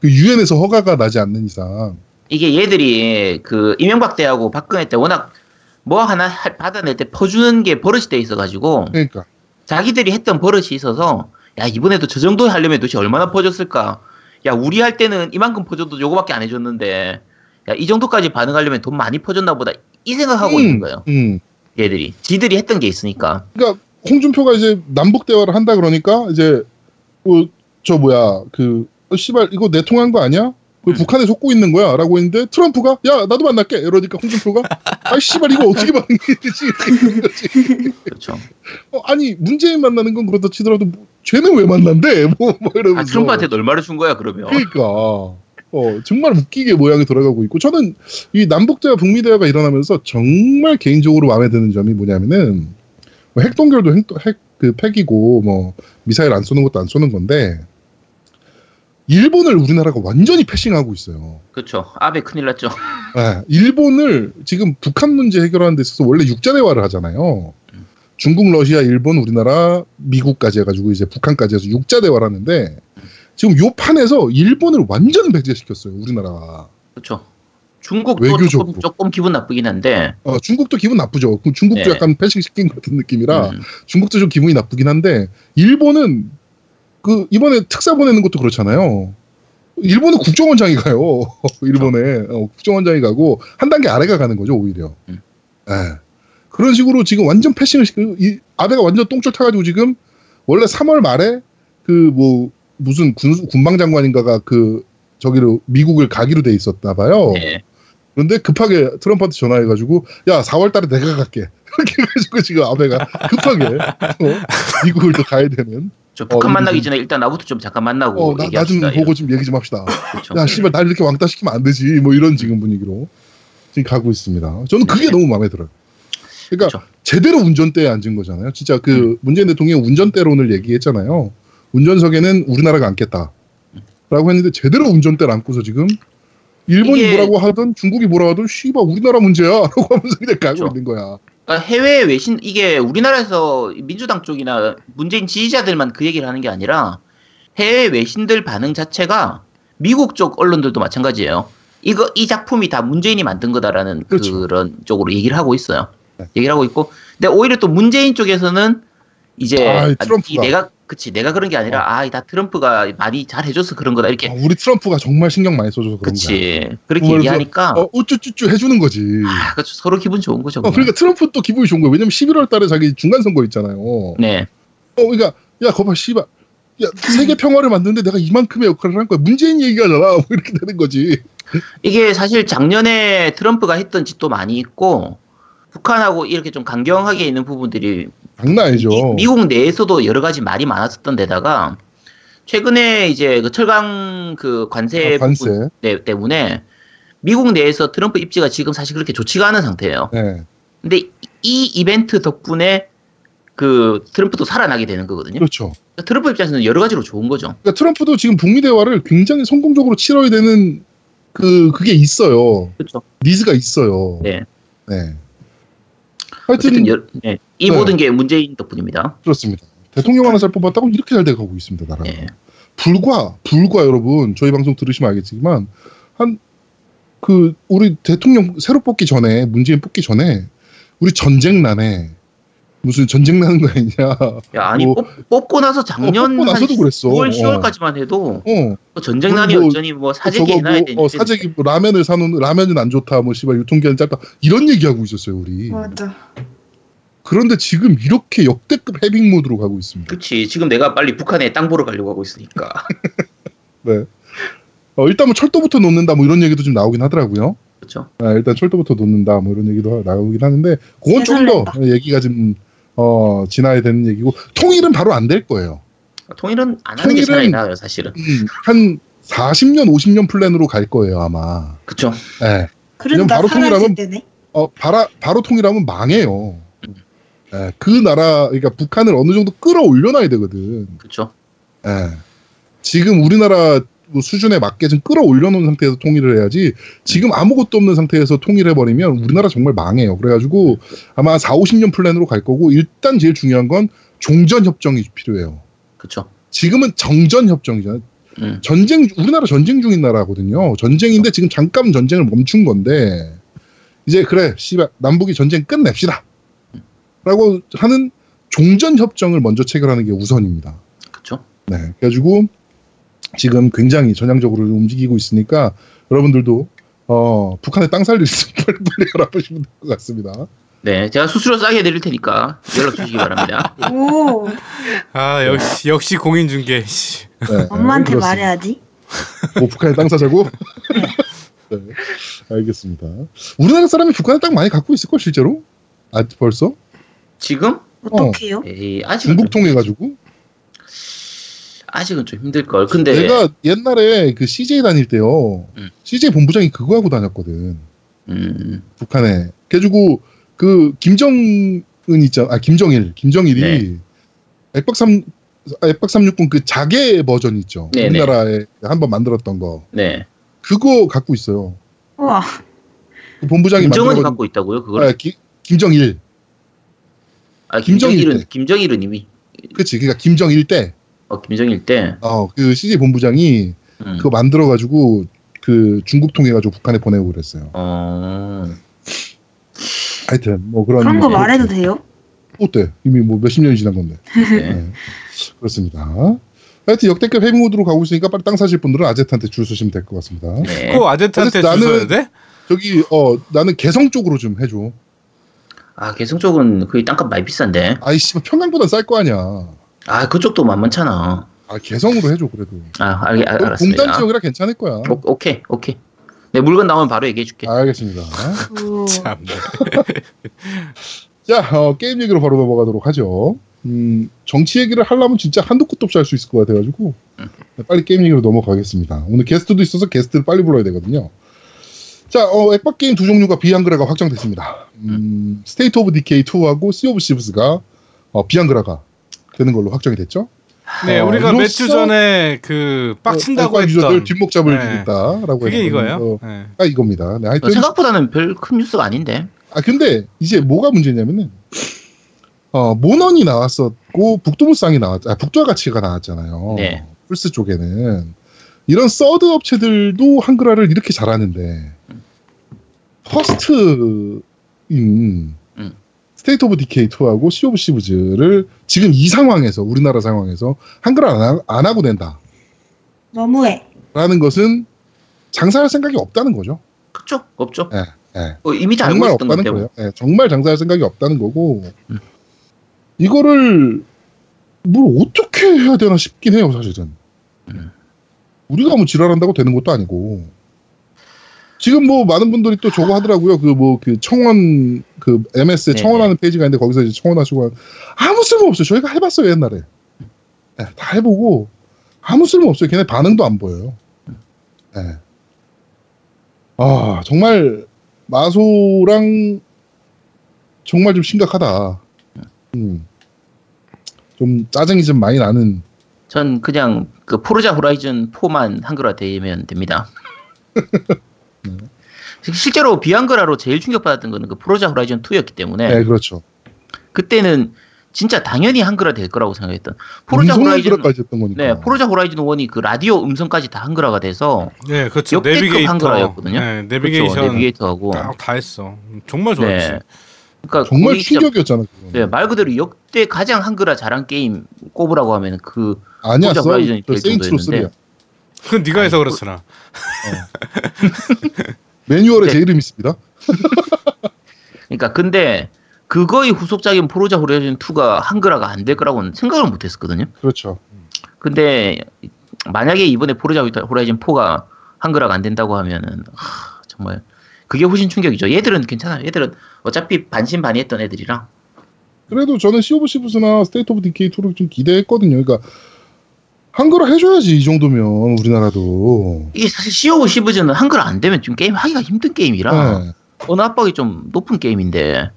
그 유엔에서 허가가 나지 않는 이상. 이게 얘들이 그 이명박 때하고 박근혜 때 워낙 뭐 하나 할- 받아낼 때 퍼주는 게 버릇이 돼 있어가지고 그러니까 자기들이 했던 버릇이 있어서 야 이번에도 저 정도 하려면 도대체 얼마나 퍼줬을까? 야 우리 할 때는 이만큼 퍼줘도 요거밖에 안 해줬는데 야 이 정도까지 반응하려면 돈 많이 퍼줬나 보다 이 생각하고 있는 거예요. 음. 얘들이 지들이 했던 게 있으니까. 그러니까 홍준표가 이제 남북 대화를 한다 그러니까 이제 어, 저 뭐야 그 어, 씨발 이거 내통한 거 아니야? 그 음. 북한에 속고 있는 거야 라고 했는데 트럼프가 야 나도 만날게 이러니까 홍준표가 [LAUGHS] 아 씨발 이거 어떻게 반응해야 되지? 그렇죠. 어, 아니 문재인 만나는 건 그렇다 치더라도 뭐, 쟤는 왜 만난대? [LAUGHS] 뭐, 뭐 이러면서 아 트럼프한테 얼마를 준 거야 그러면? 그러니까 어, 정말 웃기게 모양이 돌아가고 있고 저는 이 남북 대화 북미 대화가 일어나면서 정말 개인적으로 마음에 드는 점이 뭐냐면은 뭐 핵동결도 핵, 핵, 그 팩이고 뭐 미사일 안 쏘는 것도 안 쏘는 건데 일본을 우리나라가 완전히 패싱하고 있어요. 그렇죠. 아베 큰일 났죠. 네, 일본을 지금 북한 문제 해결하는 데 있어서 원래 육자 대화를 하잖아요. 중국, 러시아, 일본, 우리나라, 미국까지 해가지고 이제 북한까지 해서 육자 대화를 하는데 지금 요 판에서 일본을 완전 배제시켰어요. 우리나라가. 그렇죠. 중국도 외교적으로. 조금, 조금 기분 나쁘긴 한데. 어, 중국도 기분 나쁘죠. 그 중국도 네. 약간 패싱시킨 것 같은 느낌이라 음, 중국도 좀 기분이 나쁘긴 한데 일본은 그 이번에 특사 보내는 것도 그렇잖아요. 일본은 국정원장이 가요. [LAUGHS] 일본에 어, 국정원장이 가고 한 단계 아래가 가는 거죠 오히려. 음. 예. 그런 식으로 지금 완전 패싱을 시키고 이 아베가 완전 똥줄 타가지고 지금 원래 3월 말에 그 뭐 무슨 군, 군방 장관인가가 그 저기로 미국을 가기로 돼 있었나 봐요. 네. 그런데 급하게 트럼프한테 전화해가지고 야 4월달에 내가 갈게 [LAUGHS] 이렇게 해가지고 지금 아베가 급하게 어, 미국을 또 가야 되는 저 북한 어, 만나기 이거- 전에 일단 나부터 좀 잠깐 만나고 어, 나좀 얘기합시다. 보고 좀 얘기 좀 합시다 그렇죠. 야 씨발 날 이렇게 왕따 시키면 안 되지 뭐 이런 지금 분위기로 지금 가고 있습니다 저는 그게 네. 너무 마음에 들어요 그러니까 그렇죠. 제대로 운전대에 앉은 거잖아요 진짜 그 음. 문재인 대통령이 운전대론을 얘기했잖아요 운전석에는 우리나라가 앉겠다 라고 했는데 제대로 운전대를 앉고서 지금 일본이 이게- 뭐라고 하든 중국이 뭐라고 하든 씨발 우리나라 문제야 [LAUGHS] 라고 하면서 그냥 가고 그렇죠. 있는 거야 해외 외신 이게 우리나라에서 민주당 쪽이나 문재인 지지자들만 그 얘기를 하는 게 아니라 해외 외신들 반응 자체가 미국 쪽 언론들도 마찬가지예요. 이거 이 작품이 다 문재인이 만든 거다라는 그 그렇죠. 런 쪽으로 얘기를 하고 있어요. 네. 얘기를 하고 있고, 근데 오히려 또 문재인 쪽에서는 이제 아. 이 내가 그치 내가 그런 게 아니라 아다 트럼프가 많이 잘 해줘서 그런 거다 이렇게 아, 우리 트럼프가 정말 신경 많이 써줘서 그런 거야. 그치 그렇게 그래서, 얘기하니까 어, 우쭈쭈쭈 해주는 거지. 아, 그렇죠. 서로 기분 좋은 거죠. 어. 그러니까 트럼프 또 기분이 좋은 거야. 왜냐면 11월 달에 자기 중간 선거 있잖아요. 네. 어, 그러니까 야, 거봐, 씨발. 야, 세계 평화를 만드는데 내가 이만큼의 역할을 한 거야. 문재인 얘기하잖아. 뭐 이렇게 되는 거지. 이게 사실 작년에 트럼프가 했던 짓도 많이 있고 북한하고 이렇게 좀 강경하게 있는 부분들이 장난 아니죠. 미- 미국 내에서도 여러 가지 말이 많았었던 데다가 최근에 이제 그 철강 그 관세, 아, 관세. 때- 때문에 미국 내에서 트럼프 입지가 지금 사실 그렇게 좋지가 않은 상태예요. 네. 근데 이 이벤트 덕분에 그 트럼프도 살아나게 되는 거거든요. 그렇죠. 트럼프 입장에서는 여러 가지로 좋은 거죠. 그러니까 트럼프도 지금 북미 대화를 굉장히 성공적으로 치러야 되는 그, 그게 있어요. 그렇죠. 니즈가 있어요. 네. 네. 하여튼, 여- 네. 이 네. 모든 게 문재인 덕분입니다. 그렇습니다. 대통령 하나 잘 뽑았다고 이렇게 잘 돼가고 있습니다, 나라가. 네. 불과 불과 여러분 저희 방송 들으시면 알겠지만 한 그 우리 대통령 새로 뽑기 전에 문재인 뽑기 전에 우리 전쟁 나네 무슨 전쟁 나는 거 아니냐. 야, 아니 뭐, 뽑, 뽑고 나서 작년 뽑고 나서도 한 그랬어. 9월 어. 10월까지만 해도 어. 뭐 전쟁 난이 뭐, 여전히 뭐 사재기 해놔야 뭐, 되는데 어, 사재기 뭐 라면을 사놓은 라면은 안 좋다 뭐 씨발 유통기한 짧다. 이런 얘기하고 있었어요 우리. 맞아. 그런데 지금 이렇게 역대급 해빙 모드로 가고 있습니다. 그치. 지금 내가 빨리 북한에 땅 보러 가려고 하고 있으니까. [LAUGHS] 네. 어, 일단 뭐 철도부터 놓는다 뭐 이런 얘기도 좀 나오긴 하더라고요. 그렇죠 아, 일단 철도부터 놓는다 뭐 이런 얘기도 나오긴 하는데 그건 좀 더. 얘기가 좀 어, 지나야 되는 얘기고 통일은 바로 안 될 거예요. 통일은 안 하는 게 통일은- 나아요 사실은 음, 한 40년, 50년 플랜으로 갈 거예요 아마. 그쵸 예. 그래도 그냥 나 바로 통일하면- 때네. 어, 바로, 바로 통일하면 망해요. 예, 그 나라, 그러니까 북한을 어느 정도 끌어올려놔야 되거든. 그쵸 예. 지금 우리나라 뭐 수준에 맞게 좀 끌어올려 놓은 상태에서 통일을 해야지 지금 아무것도 없는 상태에서 통일해 버리면 우리나라 정말 망해요. 그래가지고 아마 4, 50년 플랜으로 갈 거고 일단 제일 중요한 건 종전 협정이 필요해요. 그쵸 지금은 정전 협정이잖아요. 음. 전쟁, 우리나라 전쟁 중인 나라거든요. 전쟁인데 지금 잠깐 전쟁을 멈춘 건데 이제 그래, 씨발, 남북이 전쟁 끝냅시다. 라고 하는 종전 협정을 먼저 체결하는 게 우선입니다. 그쵸 네. 그래가지고 지금 굉장히 전향적으로 움직이고 있으니까 여러분들도 어, 북한에 땅살일 있으면 빨리 빨리 알아보시면 될 것 같습니다. 네 제가 수수료 싸게 드릴 테니까 연락 주시기 바랍니다 [LAUGHS] 오, 아 역시 역시 공인중개. 씨. 네, 엄마한테 그렇습니다. 말해야지. 뭐 북한에 땅 사자고? [LAUGHS] 네, 알겠습니다. 우리나라 사람이 북한에 땅 많이 갖고 있을 걸 실제로? 아 벌써? 지금? 에이 아직은 중국 좀, 통해 가지고? 아직은 좀 힘들 걸 근데 내가 옛날에 그 CJ 다닐 때요. 음. CJ 본부장이 그거 하고 다녔거든. 음 북한에. 그래가지고 그 김정은 있잖아. 아 김정일. 김정일이 네. 액박 삼 앱박 360 그 자개 버전 있죠. 네네. 우리나라에 한번 만들었던 거. 네. 그거 갖고 있어요. 우와. 그 본부장이 김정은이 만들어 갖고 있다고요? 그걸? 아, 기- 김정일. 아, 김정일 김정일은 때. 김정일은 이미 그치. 그러니까 김정일 때, 어, 김정일 때. 어, 그 CJ 본부장이 음. 그거 만들어가지고 그 중국 통해가지고 북한에 보내고 그랬어요. 어. 하여튼 뭐 그런. 그런 거뭐 말해도 돼요? 어때? 이미 뭐 몇십 년이 지난 건데. 네. 네. 그렇습니다. 하여튼 역대급 모드로 가고 있으니까 빨리 땅 사실 분들은 아제트한테 줄 서시면 될 것 같습니다. 네. 그 아제트한테 아제트 줄 서야 돼? 저기 어 나는 개성 쪽으로 좀 해줘. 아, 개성 쪽은 거의 땅값 많이 비싼데. 아이씨 평양보다 쌀 거 아니야. 아, 그쪽도 만만찮아. 아 개성으로 해줘 그래도. 아, 알, 알, 거기 알았습니다. 공단 지역이라 괜찮을 거야. 오, 오케이, 오케이. 내 물건 나오면 바로 얘기해 줄게. 알겠습니다. 우. 참. [LAUGHS] 자 어, 게임 얘기로 바로 넘어가도록 하죠. 음, 정치 얘기를 하려면 진짜 한도 끝도 없이 할 수 있을 것 같아가지고 네, 빨리 게임 얘기로 넘어가겠습니다. 오늘 게스트도 있어서 게스트를 빨리 불러야 되거든요. 자, 어, 액박 게임 두 종류가 비한글화가 확정됐습니다. 음, State of Decay 2하고 Sea of Thieves가 어, 비한글화가 되는 걸로 확정이 됐죠. 네, 어, 우리가 몇주 이로써- 전에 그 빡친다고 어, 유저들 했던 뒷목 잡을 네. 있다라고 그게 이거예요. 거. 네. 아 이겁니다. 네, 하여튼 생각보다는 별 큰 뉴스가 아닌데. 아 근데 이제 뭐가 문제냐면은 어 모넌이 나왔었고 북두무쌍이 나왔 아 북두와 같이가 나왔잖아요. 네. 플스 쪽에는 이런 서드 업체들도 한글화를 이렇게 잘하는데 first인 음. State of Decay 2하고 Sea of Thieves를 지금 이 상황에서 우리나라 상황에서 한글화 안, 하- 안 하고 된다라는 너무해. 것은 장사할 생각이 없다는 거죠. 그쵸? 없죠. 예, 예. 어, 이미 다 정말 없다는. 거예요. 예, 정말 장사할 생각이 없다는 거고 음. 이거를 뭘 어떻게 해야 되나 싶긴 해요, 사실은. 음. 우리가 뭐 지랄한다고 되는 것도 아니고 지금 뭐 많은 분들이 또 저거 하더라고요. 그 뭐그 청원 그 MS에 네네. 청원하는 페이지가 있는데 거기서 이제 청원하시고 한- 아무 쓸모 없어요. 저희가 해봤어요 옛날에. 예, 다 해보고 아무 쓸모 없어요. 걔네 반응도 안 보여요. 예. 아 정말 마소랑 정말 좀 심각하다. 음. 좀 짜증이 좀 많이 나는. 전 그냥 그 포르자 호라이즌 4만 한글화 되면 됩니다. [LAUGHS] 네. 실제로 비한글화로 제일 충격받았던 거는 그 포르자 호라이즌 2였기 때문에 네, 그렇죠. 그때는 진짜 당연히 한글화 될 거라고 생각했던 포르자 호라이즌 한글화까지 했던 거니까. 네, 포르자 호라이즌 1이 그 라디오 음성까지 다 한글화가 돼서 네, 그렇죠. 역대급 내비게이터. 한글화였거든요. 네, 그렇죠, 내비게이션 내비게이터하고 딱다 했어. 정말 좋았지. 네. 그러니까 정말 충격이었잖아. 그거. 네, 말 그대로 역대 가장 한글화 잘한 게임 꼽으라고 하면 그 아니야, 포르자 써. 호라이즌이 그될 정도였는데. 3야. 그건 네가 해서 그렇잖아. [LAUGHS] 매뉴얼에 네. 제 이름 있습니다. [LAUGHS] 그러니까 근데 그거의 후속작인 포르자 호라이즌 2가 한글화가 안 될 거라고는 생각을 못 했었거든요. 그렇죠. 근데 만약에 이번에 Forza Horizon 4가 한글화가 안 된다고 하면은 하, 정말 그게 훨씬 충격이죠. 얘들은 괜찮아요. 얘들은 어차피 반신반의했던 애들이라. 그래도 저는 Sea of Thieves나 State of Decay 2를 좀 기대했거든요. 그러니까 한글화 해줘야지 이 정도면 우리나라도. 이게 사실 Sea of Thieves는 한글 안 되면 좀 게임 하기가 힘든 게임이라 네. 언어 압박이 좀 높은 게임인데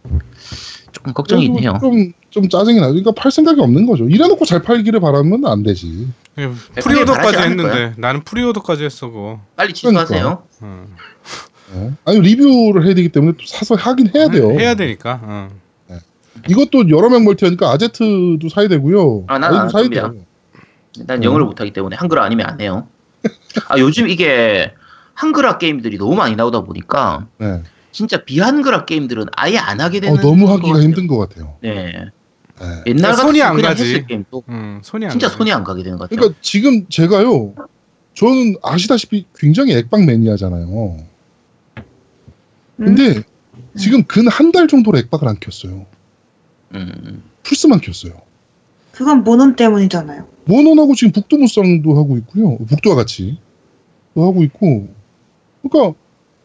조금 걱정이 있네요. 좀, 좀 짜증이 나죠. 그러니까 팔 생각이 없는 거죠. 이래놓고 잘 팔기를 바라면 안 되지. 예, 바라지 preorder까지 했는데 나는 preorder까지 했어 그거. 빨리 취소하세요. 응. 네. 아니 리뷰를 해야 되기 때문에 또 사서 하긴 해야 돼요. 해야 되니까. 응. 이것도 여러 명 멀티하니까 아제트도 사야 되고요. 아, 아이도 사야. 돼요. 난 음. 영어를 못하기 때문에 한글 아니면 안 해요. 아 요즘 이게 한글화 게임들이 너무 많이 나오다 보니까 네. 진짜 비한글화 게임들은 아예 안 하게 되는. 어, 너무 것 하기가 같아요. 힘든 것 같아요. 네. 네. 옛날 같은 손이 안 그냥 가지. 했을 게임도 응, 손이 안 진짜 가요. 손이 안 가게 되는 것 같아요. 그러니까 지금 제가요. 저는 아시다시피 굉장히 액박 매니아잖아요. 근데 지금 근 한 달 정도로 액박을 안 켰어요. 음. 플스만 켰어요. 그건 모논 때문이잖아요. 모논하고 지금 북두무쌍도 하고 있고요. 북두와 같이 또 하고 있고. 그러니까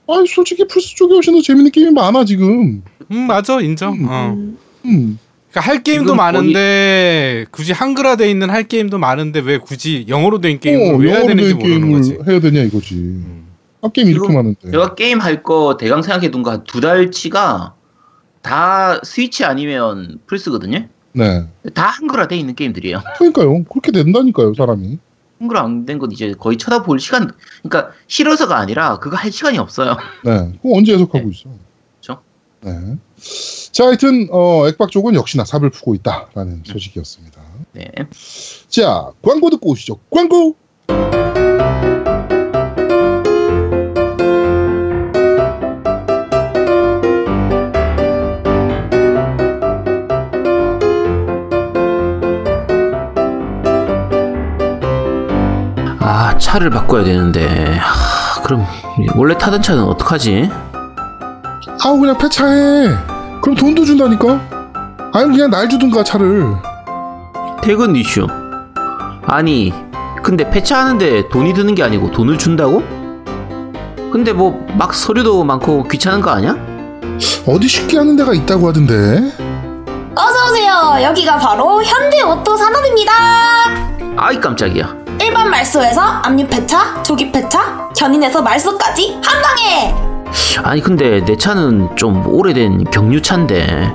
아 솔직히 플스 쪽에 훨씬 더 재밌는 게임이 많아 지금. 응, 맞아 인정. 음. 어. 음, 음. 그러니까 할 게임도 많은데 굳이 한글화 돼 있는 할 게임도 많은데 왜 굳이 영어로 된 게임을 어, 왜 해야 되는지 된 모르는 게임을 거지. 해야 되냐 이거지. 음. 아 게임 이렇게 많은데. 제가 게임 할 거 대강 생각해 둔 거 한 두 달치가 다 스위치 아니면 플스거든요. 네. 다 한글화 돼 있는 게임들이에요. [LAUGHS] 그러니까요. 그렇게 된다니까요, 사람이. 한글화 안 된 건 이제 거의 쳐다볼 시간, 그러니까 싫어서가 아니라 그거 할 시간이 없어요. [LAUGHS] 네. 그거 언제 해석하고 있어? 그쵸. 네. 자, 하여튼 어, 액박 쪽은 역시나 삽을 푸고 있다라는 소식이었습니다. 네. 자, 광고 듣고 오시죠. 광고. 차를 바꿔야 되는데 하, 그럼 원래 타던 차는 어떡하지? 아우 그냥 폐차해. 그럼 돈도 준다니까. 아니면 그냥 날 주든가 차를. 퇴근 이슈 아니 근데 폐차하는데 돈이 드는 게 아니고 돈을 준다고? 근데 뭐 막 서류도 많고 귀찮은 거 아니야? 어디 쉽게 하는 데가 있다고 하던데. 어서오세요. 여기가 바로 현대오토 산업입니다. 아이 깜짝이야 일반 말소에서 압류 폐차, 조기 폐차, 견인에서 말소까지 한 방에! 아니 근데 내 차는 좀 오래된 경유차인데.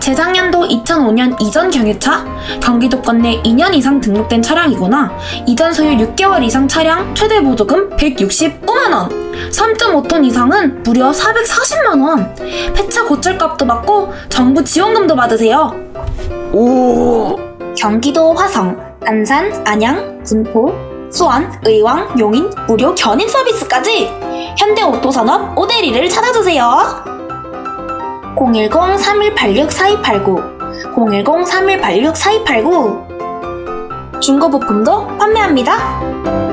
재작년도 2005년 이전 경유차, 경기도권 내 2년 이상 등록된 차량이거나. 이전 소유 6개월 이상 차량 최대 보조금 165만원, 3.5톤 이상은 무려 440만원, 폐차 고철값도 받고 정부 지원금도 받으세요. 오. 경기도 화성, 안산, 안양, 군포, 수원, 의왕, 용인 무료 견인 서비스까지 현대오토산업 오데리를 찾아주세요. 010-3186-4289 010-3186-4289 중고부품도 판매합니다.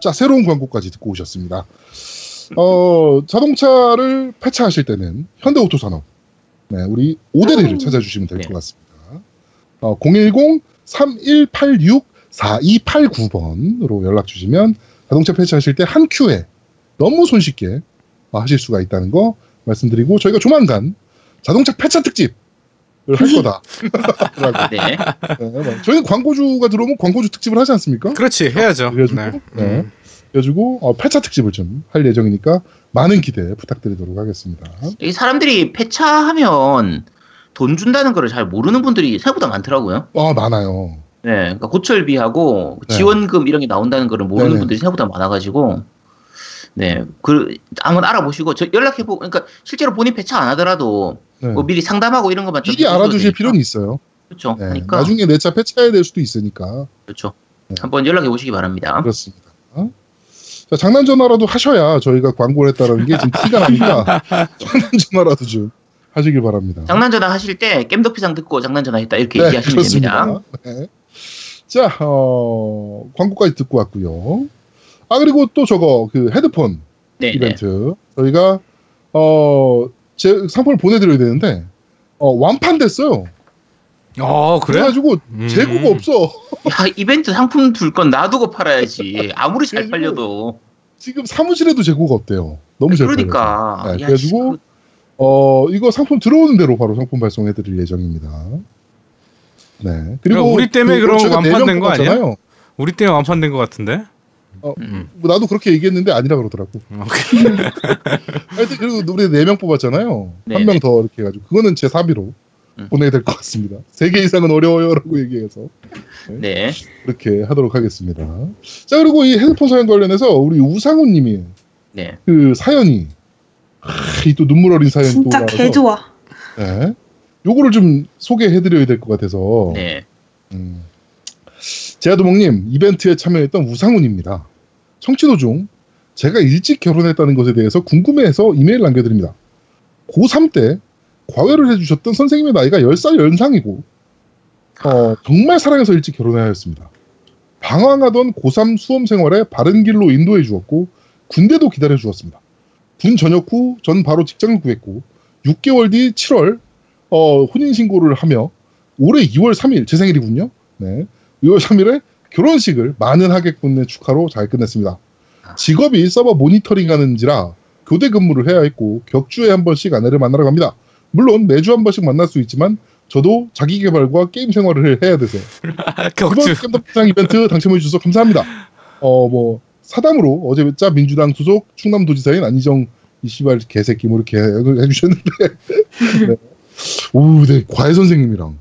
자, 새로운 광고까지 듣고 오셨습니다. 어, 자동차를 폐차하실 때는 현대오토산업, 네, 우리 오데리를 찾아주시면 될것 네. 같습니다. 어, 010-3186-4289번으로 연락 주시면 자동차 폐차하실 때 한 큐에 너무 손쉽게 하실 수가 있다는 거 말씀드리고 저희가 조만간 자동차 폐차 특집을 할 [LAUGHS] 거다. [LAUGHS] 네. 네, 뭐 저희는 광고주가 들어오면 광고주 특집을 하지 않습니까? 그렇지 해야죠. 그래가지고 네. 네. 음. 그래가지고 어, 폐차 특집을 좀 할 예정이니까 많은 기대 부탁드리도록 하겠습니다. 이 사람들이 폐차하면 돈 준다는 거를 잘 모르는 분들이 생각보다 많더라고요. 아 많아요. 네, 그러니까 고철비하고 네. 지원금 이런 게 나온다는 거를 모르는 네네. 분들이 생각보다 많아가지고, 네, 그 한번 알아보시고 저 연락해보고, 그러니까 실제로 본인 폐차 안 하더라도 네. 뭐 미리 상담하고 이런 것만 좀 미리 알아두실 되니까. 필요는 있어요. 그렇죠. 네. 그러니까 나중에 내 차 폐차해야 될 수도 있으니까 그렇죠. 네. 한번 연락해 보시기 바랍니다. 그렇습니다. 어? 자, 장난 전화라도 하셔야 저희가 광고를 했다는 게 지금 티가 나니까 [LAUGHS] 장난 전화라도 좀 하시길 바랍니다. 장난 전화 하실 때 겜덕비상 듣고 장난 전화 했다 이렇게 네, 얘기하시면 됩니다. 그렇습니다. 네. 자, 어, 광고까지 듣고 왔고요. 아 그리고 또 저거 그 헤드폰 네, 네. 이벤트 저희가 어, 제 상품을 보내드려야 되는데 어, 완판됐어요. 어 그래? 그래 가지고 음. 재고가 없어. 야, 이벤트 상품 줄건 놔두고 팔아야지. 아무리 잘 팔려도. 지금 사무실에도 재고가 없대요. 너무 잘 그러니까. 팔려서. 네, 야, 그래가지고 씨, 어 이거 상품 들어오는 대로 바로 상품 발송해드릴 예정입니다. 네. 그리고 그럼 우리 때문에 그럼 제가 네명 완판된 거 아니야? 우리 때문에 완판된 것 같은데. 음. 뭐 나도 그렇게 얘기했는데 아니라 그러더라고. [LAUGHS] 오케이. 하여튼 그리고 우리 네 명 뽑았잖아요. 네, 한명 네. 더 이렇게 해가지고 그거는 제 사비로 음. 보내야 될 것 같습니다. 세 개 이상은 어려워요라고 얘기해서 네. 그렇게 하도록 하겠습니다. 자 그리고 이 헤드폰 사연 관련해서 우리 우상우님이 네. 그 사연이 이 또 눈물 어린 사연이 또 진짜 개 좋아. 네. 요거를 좀 소개해드려야 될 것 같아서 네. 음. 제아도목님 이벤트에 참여했던 우상훈입니다. 청취도 중 제가 일찍 결혼했다는 것에 대해서 궁금해해서 이메일 남겨드립니다. 고3 때 과외를 해주셨던 선생님의 나이가 10살 연상이고 어, 정말 사랑해서 일찍 결혼해야 했습니다. 방황하던 고3 수험 생활에 바른 길로 인도해 주었고 군대도 기다려 주었습니다. 군 전역 후 전 바로 직장을 구했고 6개월 뒤 7월 어, 혼인 신고를 하며 올해 2월 3일 제 생일이군요. 네. 2월 3일에 결혼식을 많은 하객분의 축하로 잘 끝냈습니다. 직업이 서버 모니터링 하는지라 교대 근무를 해야 했고 격주에 한 번씩 아내를 만나러 갑니다. 물론 매주 한 번씩 만날 수 있지만 저도 자기 개발과 게임 생활을 해야 돼서 이번 격주. 겜덕비상 이벤트 당첨해 주셔서 감사합니다. 어 뭐 사담으로 어제 자 민주당 소속 충남도지사인 안희정 이 씨발 개새끼 뭐 이렇게 해- 해주셨는데 [LAUGHS] 네. 오, 네 과외 선생님이랑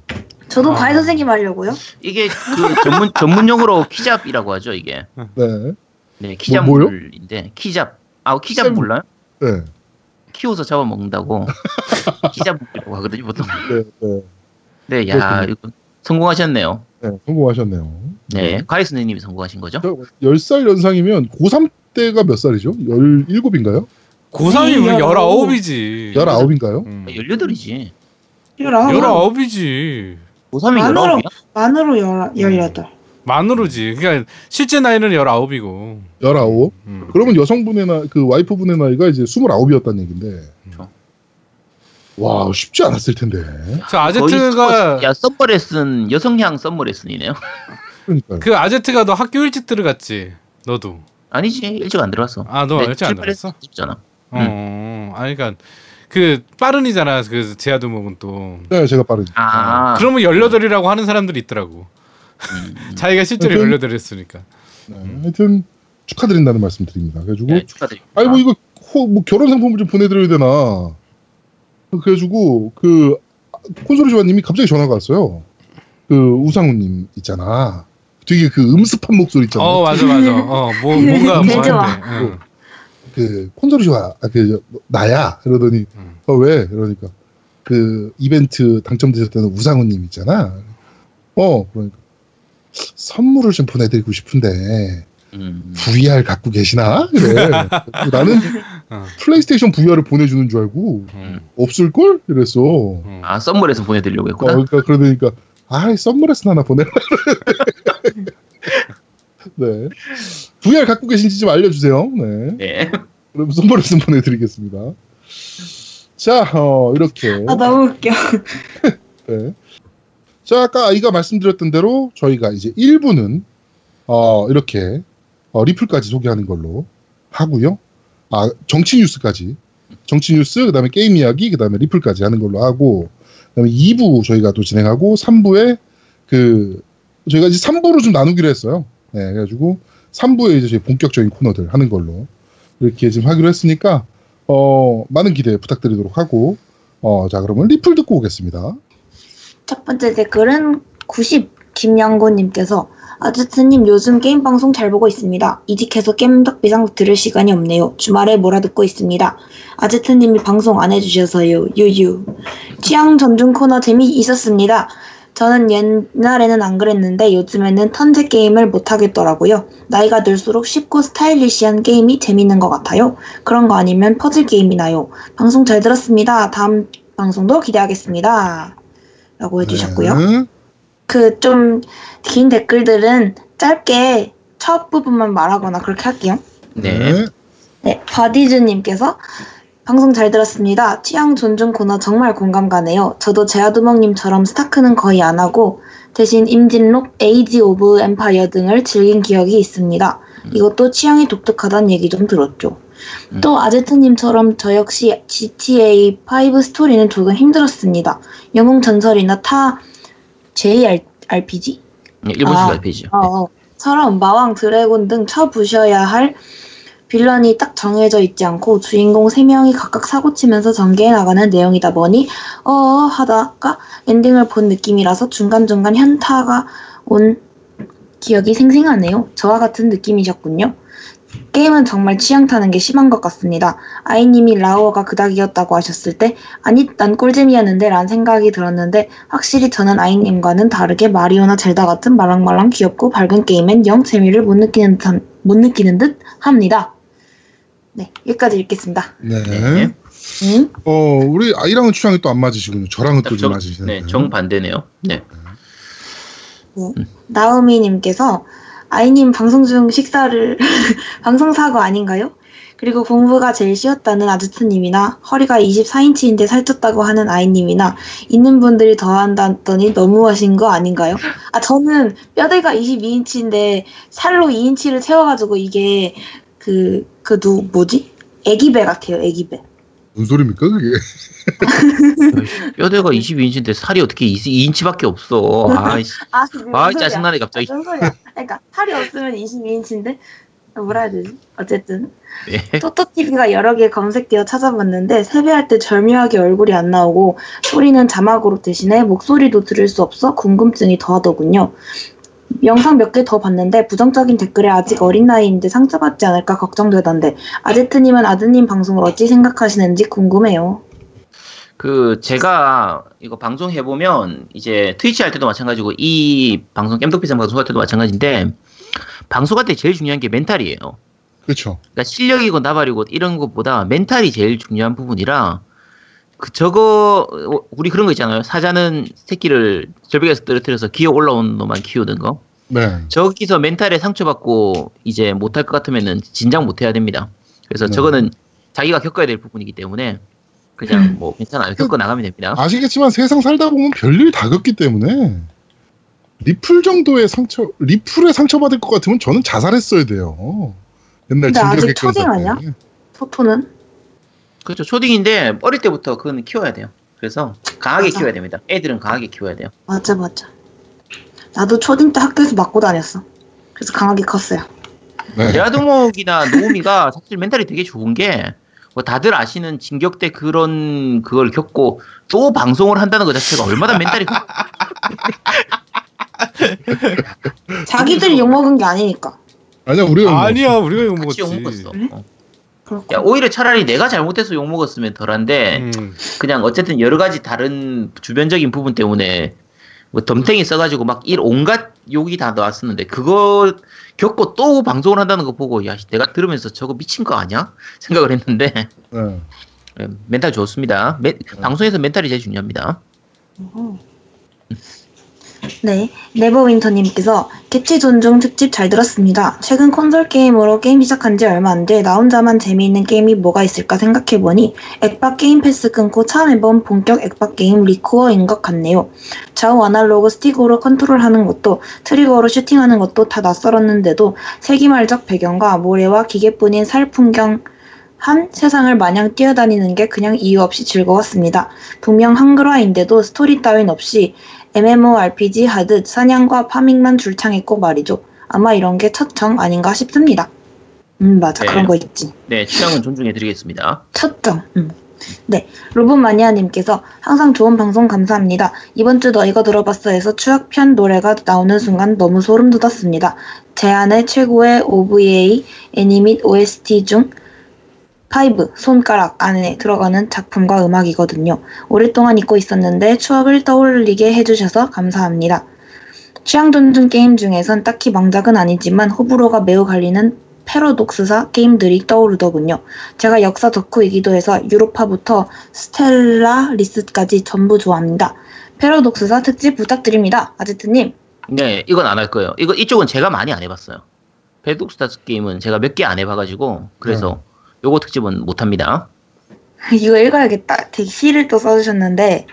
저도 아. 과외 선생님 하려고요. 이게 그 전문 전문용어로 키잡이라고 하죠 이게. 네, 네, 키잡물인데 키잡. 아 키잡 키잡. 몰라요? 네, 키워서 잡아먹는다고 [LAUGHS] 키잡물이라고 하거든요 보통. 네, 네, 네, 야 이거 성공하셨네요. 네, 성공하셨네요. 네, 과외 선생님이 성공하신 거죠? 저 10살 연상이면 고3 때가 몇 살이죠? 17인가요? 고3이면 열아홉. 19이지. 19인가요? 음. 18이지. 열아홉. 19이지. 고3이 만으로 19이야? 만으로 열 열여덟. 만으로지. 그러니까 실제 나이는 19이고. 19. 음. 그러면 여성분의 나, 그 와이프분의 나이가 이제 29이었다는 얘긴데. 그렇죠. 와, 쉽지 않았을 텐데. 저 아제트가 서- 야 Summer Lesson 여성향 Summer Lesson이네요. 그러니까요. 그 아제트가 너 학교 일찍 들어갔지. 너도. 아니지 일찍 안 들어왔어. 아, 너 네, 일찍 안 출발했- 들어갔어? 잖아. 어. 아니 그러니까 그 빠른이잖아. 그 제아두목은 또. 네, 제가 빠르죠. 아, 어. 그러면 18이라고 하는 사람들이 있더라고. 음, [LAUGHS] 자기가 실제로 하여튼- 18이었으니까. 네, 하여튼 축하드린다는 말씀 드립니다. 그래가지고 네, 축하드립니다. 아니 뭐 이거 호- 뭐 결혼 상품을 좀 보내드려야 되나. 그래가지고 그 콘솔이 조아님이 갑자기 전화가 왔어요. 그 우상우님 있잖아. 되게 그 음습한 목소리 있잖아. 어 맞아 맞아. 어 뭐 뭔가 뭐개 좋아. 한데. 응. 그 콘솔이 좋아. 아, 그 저, 나야. 그러더니 음. 어 왜? 그러니까 그 이벤트 당첨되셨다는 우상우님 있잖아. 어 그러니까 선물을 좀 보내드리고 싶은데 음, VR 갖고 계시나? 그래. [LAUGHS] 나는 어. 플레이스테이션 VR을 보내주는 줄 알고 응. 없을 걸? 이랬어. 어, 응. 아 Summer Lesson 보내드리려고 했구나. 그러니까 그러니까 아이 Summer Lesson 하나 보내라. [LAUGHS] 네. VR 갖고 계신지 좀 알려주세요. 네. 네. 그럼 Summer Lesson 보내드리겠습니다. 자, 어, 이렇게. 아 너무 웃겨. [LAUGHS] 네. 자, 아까 아이가 말씀드렸던 대로 저희가 이제 1부는 어, 이렇게 어, 리플까지 소개하는 걸로 하고요. 아, 정치 뉴스까지. 정치 뉴스, 그 다음에 게임 이야기, 그 다음에 리플까지 하는 걸로 하고, 그 다음에 2부 저희가 또 진행하고, 3부에 그, 저희가 이제 3부로 좀 나누기로 했어요. 네, 그래가지고, 3부에 이제 저희 본격적인 코너들 하는 걸로 이렇게 지금 하기로 했으니까, 어, 많은 기대 부탁드리도록 하고, 어, 자, 그러면 리플 듣고 오겠습니다. 첫 번째 댓글은 90 김양곤님께서 아저트님 요즘 게임 방송 잘 보고 있습니다. 이직해서 겜덕비상 들을 시간이 없네요. 주말에 몰아듣고 있습니다. 아제트님이 방송 안 해주셔서요. 유유. 취향 전중 코너 재미 있었습니다. 저는 옛날에는 안 그랬는데 요즘에는 턴제 게임을 못 하겠더라고요. 나이가 들수록 쉽고 스타일리시한 게임이 재밌는 것 같아요. 그런 거 아니면 퍼즐 게임이나요. 방송 잘 들었습니다. 다음 방송도 기대하겠습니다. 라고 해주셨고요. 네. 그좀 긴 댓글들은 짧게 첫 부분만 말하거나 그렇게 할게요. 네. 네, 바디즈님께서 방송 잘 들었습니다. 취향 존중 코너 정말 공감 가네요. 저도 대하두목님처럼 스타크는 거의 안 하고 대신 임진록, Age of Empires 등을 즐긴 기억이 있습니다. 이것도 취향이 독특하다는 얘기 좀 들었죠. 음. 또 아제트님처럼 저 역시 GTA 5 스토리는 조금 힘들었습니다. 영웅 전설이나 타 JRPG? 네, 일본식 아. RPG죠. 어, 처럼 마왕 드래곤 등 쳐부셔야 할 빌런이 딱 정해져 있지 않고 주인공 3명이 각각 사고치면서 전개해 나가는 내용이다 보니 어 하다가 엔딩을 본 느낌이라서 중간중간 현타가 온 기억이 생생하네요. 저와 같은 느낌이셨군요. 게임은 정말 취향 타는 게 심한 것 같습니다. 아이님이 라오어가 그닥이었다고 하셨을 때 아니 난 꿀잼이었는데 라는 생각이 들었는데 확실히 저는 아이님과는 다르게 마리오나 젤다 같은 말랑말랑 귀엽고 밝은 게임엔 영 재미를 못 느끼는 듯, 함- 못 느끼는 듯 합니다. 네, 여기까지 읽겠습니다. 네. 네. 응? 어, 우리 아이랑은 취향이 또 안 맞으시군요. 저랑은 또좀 정, 맞으시네. 네, 정반대네요. 네. 나우미님께서 아이님 방송 중 식사를 [LAUGHS] 방송 사고 아닌가요? 그리고 공부가 제일 쉬웠다는 아주트님이나 허리가 24인치인데 살쪘다고 하는 아이님이나 있는 분들이 더 한다더니 너무하신 거 아닌가요? 아 저는 뼈대가 22인치인데 살로 2인치를 채워가지고 이게 그 그 누 뭐지? 애기배 같아요 애기배. 뭔 소리입니까 그게? [LAUGHS] 뼈대가 22인치인데 살이 어떻게 2인치밖에 없어. 아이씨. [LAUGHS] 아, 무슨 아, 소리야. 짜증나네, 갑자기. 무슨 소리야. 그러니까 팔이 없으면 22인치인데 뭐라 해야 되지? 어쨌든 네. 토토TV가 여러 개 검색되어 찾아봤는데 세배할 때 절묘하게 얼굴이 안 나오고 소리는 자막으로 대신에 목소리도 들을 수 없어 궁금증이 더하더군요. 영상 몇 개 더 봤는데 부정적인 댓글에 아직 어린 나이인데 상처받지 않을까 걱정되던데 아제트님은 아드님 방송을 어찌 생각하시는지 궁금해요. 그 제가 이거 방송 해보면 이제 트위치 할 때도 마찬가지고 이 방송 겜덕비상 방송 할 때도 마찬가지인데 방송할 때 제일 중요한 게 멘탈이에요. 그렇죠. 그러니까 실력이고 나발이고 이런 것보다 멘탈이 제일 중요한 부분이라 그 저거 어, 우리 그런 거 있잖아요. 사자는 새끼를 절벽에서 떨어뜨려서 기어 올라오는 놈만 키우는 거. 네. 저기서 멘탈에 상처받고 이제 못할 것 같으면은 진작 못 해야 됩니다. 그래서 네. 저거는 자기가 겪어야 될 부분이기 때문에 그냥 [LAUGHS] 뭐 괜찮아요. 겪어 나가면 됩니다. 아시겠지만 세상 살다 보면 별일 다 겪기 때문에 리플 정도의 상처, 리플에 상처받을 것 같으면 저는 자살했어야 돼요. 옛날 근데 아직 초딩 끈 아니야? 때. 토토는? 그렇죠. 초딩인데 어릴 때부터 그건 키워야 돼요. 그래서 강하게 맞아. 키워야 됩니다. 애들은 강하게 키워야 돼요. 맞아 맞아. 나도 초딩 때 학교에서 맞고 다녔어. 그래서 강하게 컸어요. 네. 대하두목이나 노우미가 [LAUGHS] 사실 멘탈이 되게 좋은 게, 뭐 다들 아시는 진격 때 그런 그걸 겪고 또 방송을 한다는 것 자체가 얼마나 멘탈이 자기들이 욕먹은 게 아니니까. 아니야 우리가 아니야 우리가 이거 같이 먹었지. 욕 먹었어. 그래? 어. 야, 오히려 차라리 내가 잘못해서 욕 먹었으면 덜한데, 음. 그냥 어쨌든 여러 가지 다른 주변적인 부분 때문에 뭐 덤탱이 써가지고 막 일 온갖 욕이 다 나왔었는데 그거 겪고 또 방송을 한다는 거 보고 야 내가 들으면서 저거 미친 거 아니야 [LAUGHS] 생각을 했는데 네. 예, 멘탈 좋습니다. 멘- 방송에서 멘탈이 제일 중요합니다. 음. 네, 네버윈터님께서 취향 존중 특집 잘 들었습니다. 최근 콘솔 게임으로 게임 시작한 지 얼마 안 돼 나 혼자만 재미있는 게임이 뭐가 있을까 생각해보니 액박 Game Pass 끊고 처음 해본 본격 액박 게임 ReCore인 것 같네요. 좌우 아날로그 스틱으로 컨트롤하는 것도 트리거로 슈팅하는 것도 다 낯설었는데도 세기말적 배경과 모래와 기계뿐인 살풍경한 세상을 마냥 뛰어다니는 게 그냥 이유 없이 즐거웠습니다. 분명 한글화인데도 스토리 따윈 없이 MMORPG 하듯 사냥과 farming만 줄창했고 말이죠. 아마 이런 게 첫 정 아닌가 싶습니다. 음 맞아 네. 그런 거 있지. 네, 취향은 존중해드리겠습니다. 첫 정. 음. 네, 로봇마니아님께서 항상 좋은 방송 감사합니다. 이번 주너 이거 들어봤어에서 추억편 노래가 나오는 순간 너무 소름 돋았습니다. 제 안에 최고의 OVA 애니밋 OST 중 5 손가락 안에 들어가는 작품과 음악이거든요. 오랫동안 잊고 있었는데 추억을 떠올리게 해주셔서 감사합니다. 취향 존중 게임 중에선 딱히 망작은 아니지만 호불호가 매우 갈리는 패러독스사 게임들이 떠오르더군요. 제가 역사 덕후이기도 해서 유로파부터 스텔라리스까지 전부 좋아합니다. 패러독스사 특집 부탁드립니다. 아제트님. 네, 이건 안 할 거예요. 이거 이쪽은 제가 많이 안 해봤어요. 배독스타스 게임은 제가 몇 개 안 해봐가지고 그래서 요거 특집은 못 합니다. 이거 읽어야겠다. 되게 시를 또 써주셨는데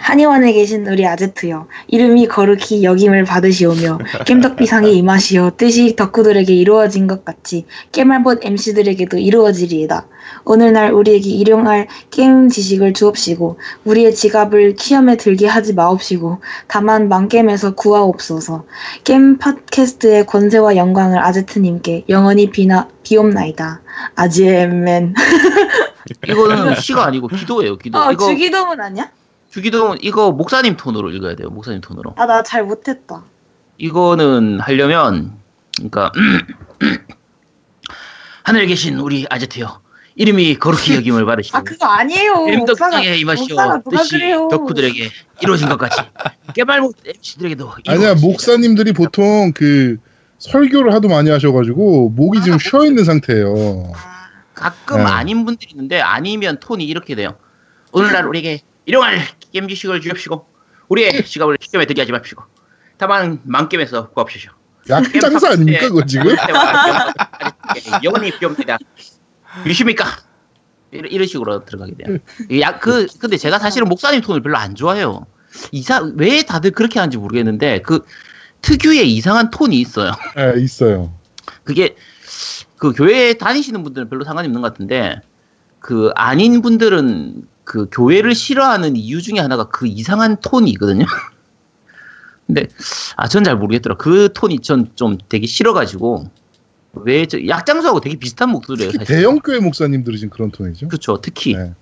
한의원에 계신 우리 아제트요. 이름이 거룩히 역임을 받으시오며 겜덕비상이 임하시오. 뜻이 덕후들에게 이루어진 것 같이 깨말봇 MC들에게도 이루어지리이다. 오늘날 우리에게 일용할 게임 지식을 주옵시고 우리의 지갑을 키염에 들게 하지 마옵시고 다만 망겜에서 구하옵소서. 게임 팟캐스트의 권세와 영광을 아제트님께 영원히 비나 비옵나이다. 아제맨. 이거는 시가 아니고 기도예요, 기도. 아 이거 주기도문 아니야? 주기도 이거 목사님 톤으로 읽어야 돼요. 목사님 톤으로. 아 나 잘 못했다. 이거는 하려면 그러니까 [CLEARS THROAT] 하늘에 계신 우리 아제트요. 이름이 거룩히 여김을 [LAUGHS] 받으시고 아 그거 아니에요. 목사가 엠덕상에 임하시오. 뜻이? 덕후들에게 이루어진 것 같이 [LAUGHS] 깨말못 MC들에게도 아니야 목사님들이 보통 그 설교를 하도 많이 하셔가지고 목이 지금 쉬어 있는 상태예요. 아, 가끔 네. 아닌 분들이 있는데 아니면 톤이 이렇게 돼요. 오늘날 우리에게 일용할 게임 지식을 주십시오. 우리의 지갑을 시점에 들게 하지 마십시오. 다만 만겜에서 구합시오. 약 장사 아닙니까 그거 지금? 영원히 비옵니다. 유십니까? 이런, 이런 식으로 들어가게 돼요. 야, 그, 근데 제가 사실은 목사님 톤을 별로 안 좋아해요. 이사, 왜 다들 그렇게 하는지 모르겠는데, 그, 특유의 이상한 톤이 있어요. 네 있어요. 그게, 그 교회 다니시는 분들은 별로 상관이 없는 것 같은데, 그 아닌 분들은 그 교회를 싫어하는 이유 중에 하나가 그 이상한 톤이 있거든요. [LAUGHS] 근데 아 전 잘 모르겠더라. 그 톤이 전 좀 되게 싫어가지고 왜 저 약장수하고 되게 비슷한 목소리예요. 사실. 대형 교회 목사님들이 지금 그런 톤이죠. 그렇죠. 특히 네.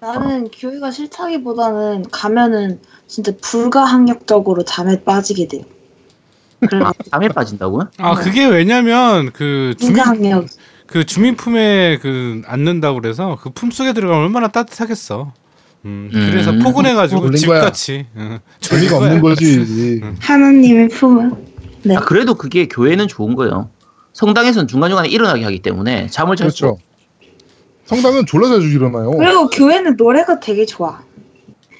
나는 교회가 싫다기보다는 가면은 진짜 불가항력적으로 잠에 빠지게 돼요. 그래 아, 잠에 빠진다고요? 아 그게 왜냐면 그 불가항력. 그 주민 품에 그 앉는다고 그래서 그 품 속에 들어가면 얼마나 따뜻하겠어. 음, 음. 그래서 포근해가지고 졸린 거야. 집같이. 응. 재미가 없는. 거지. 하나님의 품은 네. 아, 그래도 그게 교회는 좋은 거예요. 성당에서는 중간중간에 일어나게 하기 때문에 잠을 잘 수. 그렇죠. 성당은 졸라 자주 일어나요. 그리고 교회는 노래가 되게 좋아.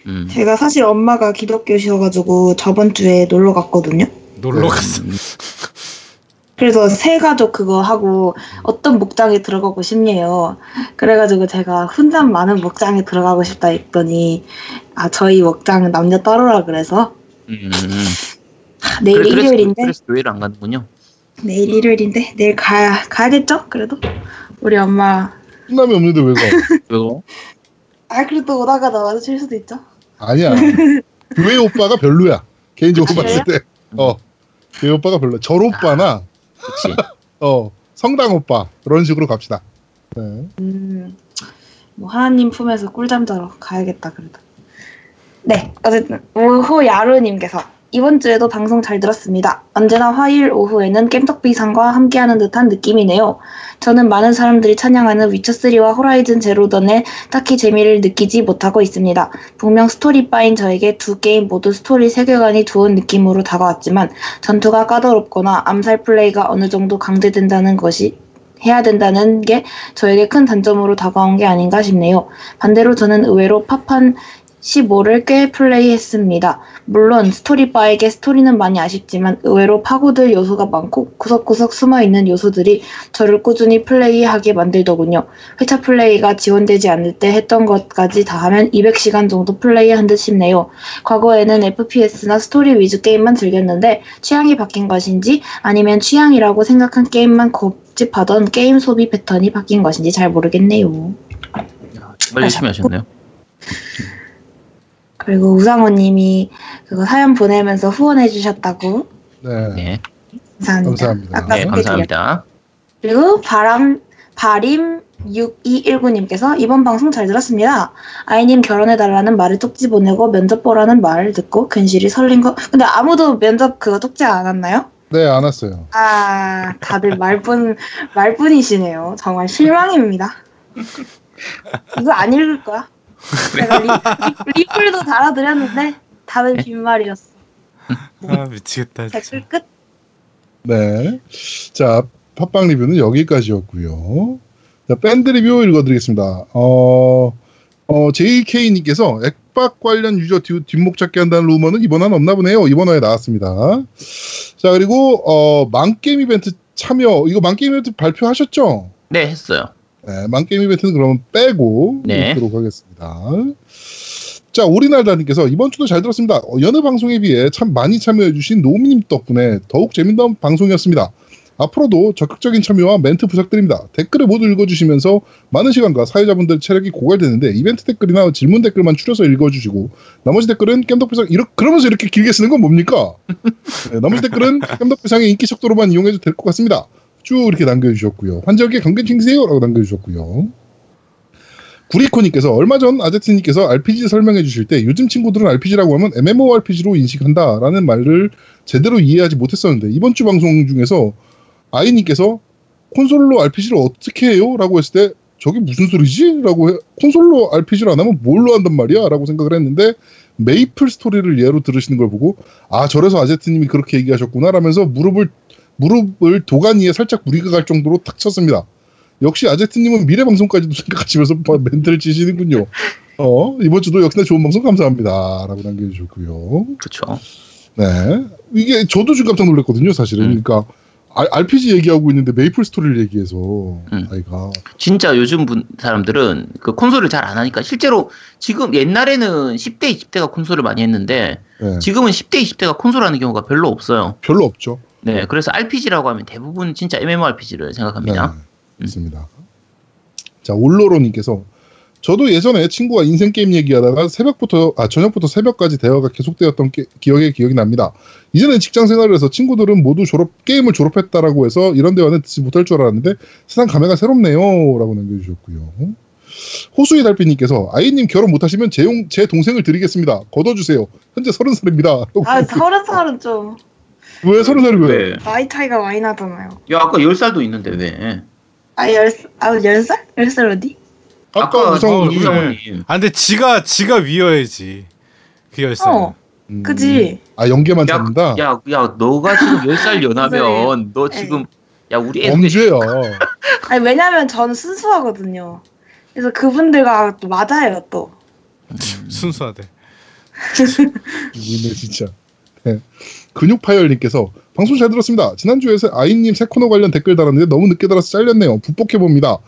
음. 제가 사실 엄마가 기독교시여가지고 저번 주에 놀러 갔거든요. 놀러 갔어. 음. 그래서 새 가족 그거 하고 어떤 목장에 들어가고 싶네요. 그래가지고 제가 훈장 많은 목장에 들어가고 싶다 했더니 아 저희 목장은 남녀 따로라 그래서 음. 아, 내일 그래, 일요일인데 그래서 교회를 안 가는군요. 내일 일요일인데 내일 가야 가야겠죠? 그래도 우리 엄마 훈남이 없는데 왜 가? [LAUGHS] 왜요? 아 그래도 오다가 나와서 칠 수도 있죠. 아니야. [LAUGHS] 교회 오빠가 별로야. 개인적으로 아, 봤을 때. 어. 교회 오빠가 별로야. 절 오빠나 그렇지. [LAUGHS] 어 성당 오빠 그런 식으로 갑시다. 네. 음, 뭐 하나님 품에서 꿀잠 자러 가야겠다 그래도. 네, 어쨌든 오후 야루님께서 이번 주에도 방송 잘 들었습니다. 언제나 화요일 오후에는 깸떡비상과 함께하는 듯한 느낌이네요. 저는 많은 사람들이 찬양하는 위쳐3와 호라이즌 제로던에 딱히 재미를 느끼지 못하고 있습니다. 분명 스토리파인 저에게 두 게임 모두 스토리 세계관이 좋은 느낌으로 다가왔지만 전투가 까다롭거나 암살 플레이가 어느 정도 강제된다는 것이 해야 된다는 게 저에게 큰 단점으로 다가온 게 아닌가 싶네요. 반대로 저는 의외로 파판 15를 꽤 플레이했습니다. 물론 스토리파에게 스토리는 많이 아쉽지만 의외로 파고들 요소가 많고 구석구석 숨어있는 요소들이 저를 꾸준히 플레이하게 만들더군요. 회차 플레이가 지원되지 않을 때 했던 것까지 다 하면 200시간 정도 플레이한 듯 싶네요. 과거에는 FPS나 스토리 위주 게임만 즐겼는데 취향이 바뀐 것인지 아니면 취향이라고 생각한 게임만 고집하던 게임 소비 패턴이 바뀐 것인지 잘 모르겠네요. 정말 열심히 하셨네요. 그리고 우상호님이 그거 사연 보내면서 후원해 주셨다고 네. 네, 감사합니다. 감사합니다. 아까 네 감사합니다. 그리고 바람 바림 6219님께서 이번 방송 잘 들었습니다. 아이님 결혼해달라는 말을 쪽지 보내고 면접 보라는 말 듣고 근실이 설린 거. 근데 아무도 면접 그거 쪽지 안 왔나요? 네, 안 왔어요. 아, 다들 말뿐, 말뿐이시네요. 정말 실망입니다. 이거 안 읽을 거야. 내가 리, 리, 리플도 달아드렸는데, 다들 빈말이었어. 아 미치겠다. 댓글 끝. 네. 자, 팟빵 리뷰는 여기까지였고요. 자, 밴드 리뷰 읽어드리겠습니다. 어, 어, JK님께서 액박 관련 유저 뒤, 뒷목 찾기 한다는 루머는 이번 화는 없나 보네요. 이번 화에 나왔습니다. 자, 그리고, 어, 망게임 이벤트 참여, 이거 망게임 이벤트 발표하셨죠? 네 했어요. 네, 망게임 이벤트는 그러면 빼고 네. 읽도록 하겠습니다. 자, 오리날다님께서 이번 주도 잘 들었습니다. 어, 여느 방송에 비해 참 많이 참여해주신 노미님 덕분에 더욱 재밌는 방송이었습니다. 앞으로도 적극적인 참여와 멘트 부탁드립니다. 댓글을 모두 읽어주시면서 많은 시간과 사회자분들 체력이 고갈되는데 이벤트 댓글이나 질문 댓글만 추려서 읽어주시고 나머지 댓글은 깸덕비상 이렇 그러면서 이렇게 길게 쓰는 건 뭡니까? [LAUGHS] 네, 나머지 댓글은 깸덕비상의 인기 척도로만 이용해도 될 것 같습니다. 쭉 이렇게 남겨주셨고요. 환절기에 건강 챙기세요 라고 남겨주셨고요. 구리코님께서 얼마 전 아제트님께서 RPG 설명해 주실 때 요즘 친구들은 RPG라고 하면 MMORPG로 인식한다라는 말을 제대로 이해하지 못했었는데 이번 주 방송 중에서 아이님께서 콘솔로 RPG를 어떻게 해요? 라고 했을 때 저게 무슨 소리지? 라고 해, 콘솔로 RPG를 안 하면 뭘로 한단 말이야? 라고 생각을 했는데 메이플 스토리를 예로 들으시는 걸 보고 아 저래서 아제트님이 그렇게 얘기하셨구나 라면서 무릎을 무릎을 도가니에 살짝 무리가 갈 정도로 탁 쳤습니다. 역시 아제트님은 미래 방송까지도 생각하시면서 뭐 멘트를 치시는군요. 어 이번 주도 역시나 좋은 방송 감사합니다 라고 남겨주셨고요. 그렇죠. 네 이게 저도 지금 깜짝 놀랐거든요 사실은. 음. 그러니까 아- RPG 얘기하고 있는데 메이플 스토리를 얘기해서 음. 아이가 진짜 요즘 분 사람들은 그 콘솔을 잘 안 하니까 실제로 지금 옛날에는 10대 20대가 콘솔을 많이 했는데 네, 지금은 10대 20대가 콘솔 하는 경우가 별로 없어요. 별로 없죠. 네, 그래서 RPG라고 하면 대부분 진짜 MMORPG를 생각합니다. 네, 있습니다. 자 올로로님께서 저도 예전에 친구와 인생 게임 얘기하다가 새벽부터 아 저녁부터 새벽까지 대화가 계속되었던 게- 기억에 기억이 납니다. 이제는 직장 생활을 해서 친구들은 모두 졸업 게임을 졸업했다라고 해서 이런 대화는 듣지 못할 줄 알았는데 세상 감회가 새롭네요라고 남겨주셨고요. 호수의 달빛님께서 아이님 결혼 못하시면 제, 용- 제 동생을 드리겠습니다. 걷어주세요. 현재 서른 살입니다. 아 서른 살은 좀 왜 서른 살이 왜? 왜? 나이 차이가 많이 나잖아요. 야 아까 10살도 있는데 왜? 아열아열 살? 열 살 어디? 아까 어, 우성훈이 그래. 우성훈님 아 근데 지가 지가 위어야지. 그 열 살. 어, 음, 그지. 아 연계만 야, 찾는다. 야, 야, 너가 지금 10살 연하면 [LAUGHS] 너 네. 지금 야 우리 애 범죄야. [LAUGHS] 아니 왜냐면 저는 순수하거든요. 그래서 그분들과 또 맞아요 또. 순수하대. 이네 진짜. 네. 근육파열님께서 방송 잘 들었습니다. 지난주에서 아이님 새 코너 관련 댓글 달았는데 너무 늦게 달아서 잘렸네요. 북복해봅니다.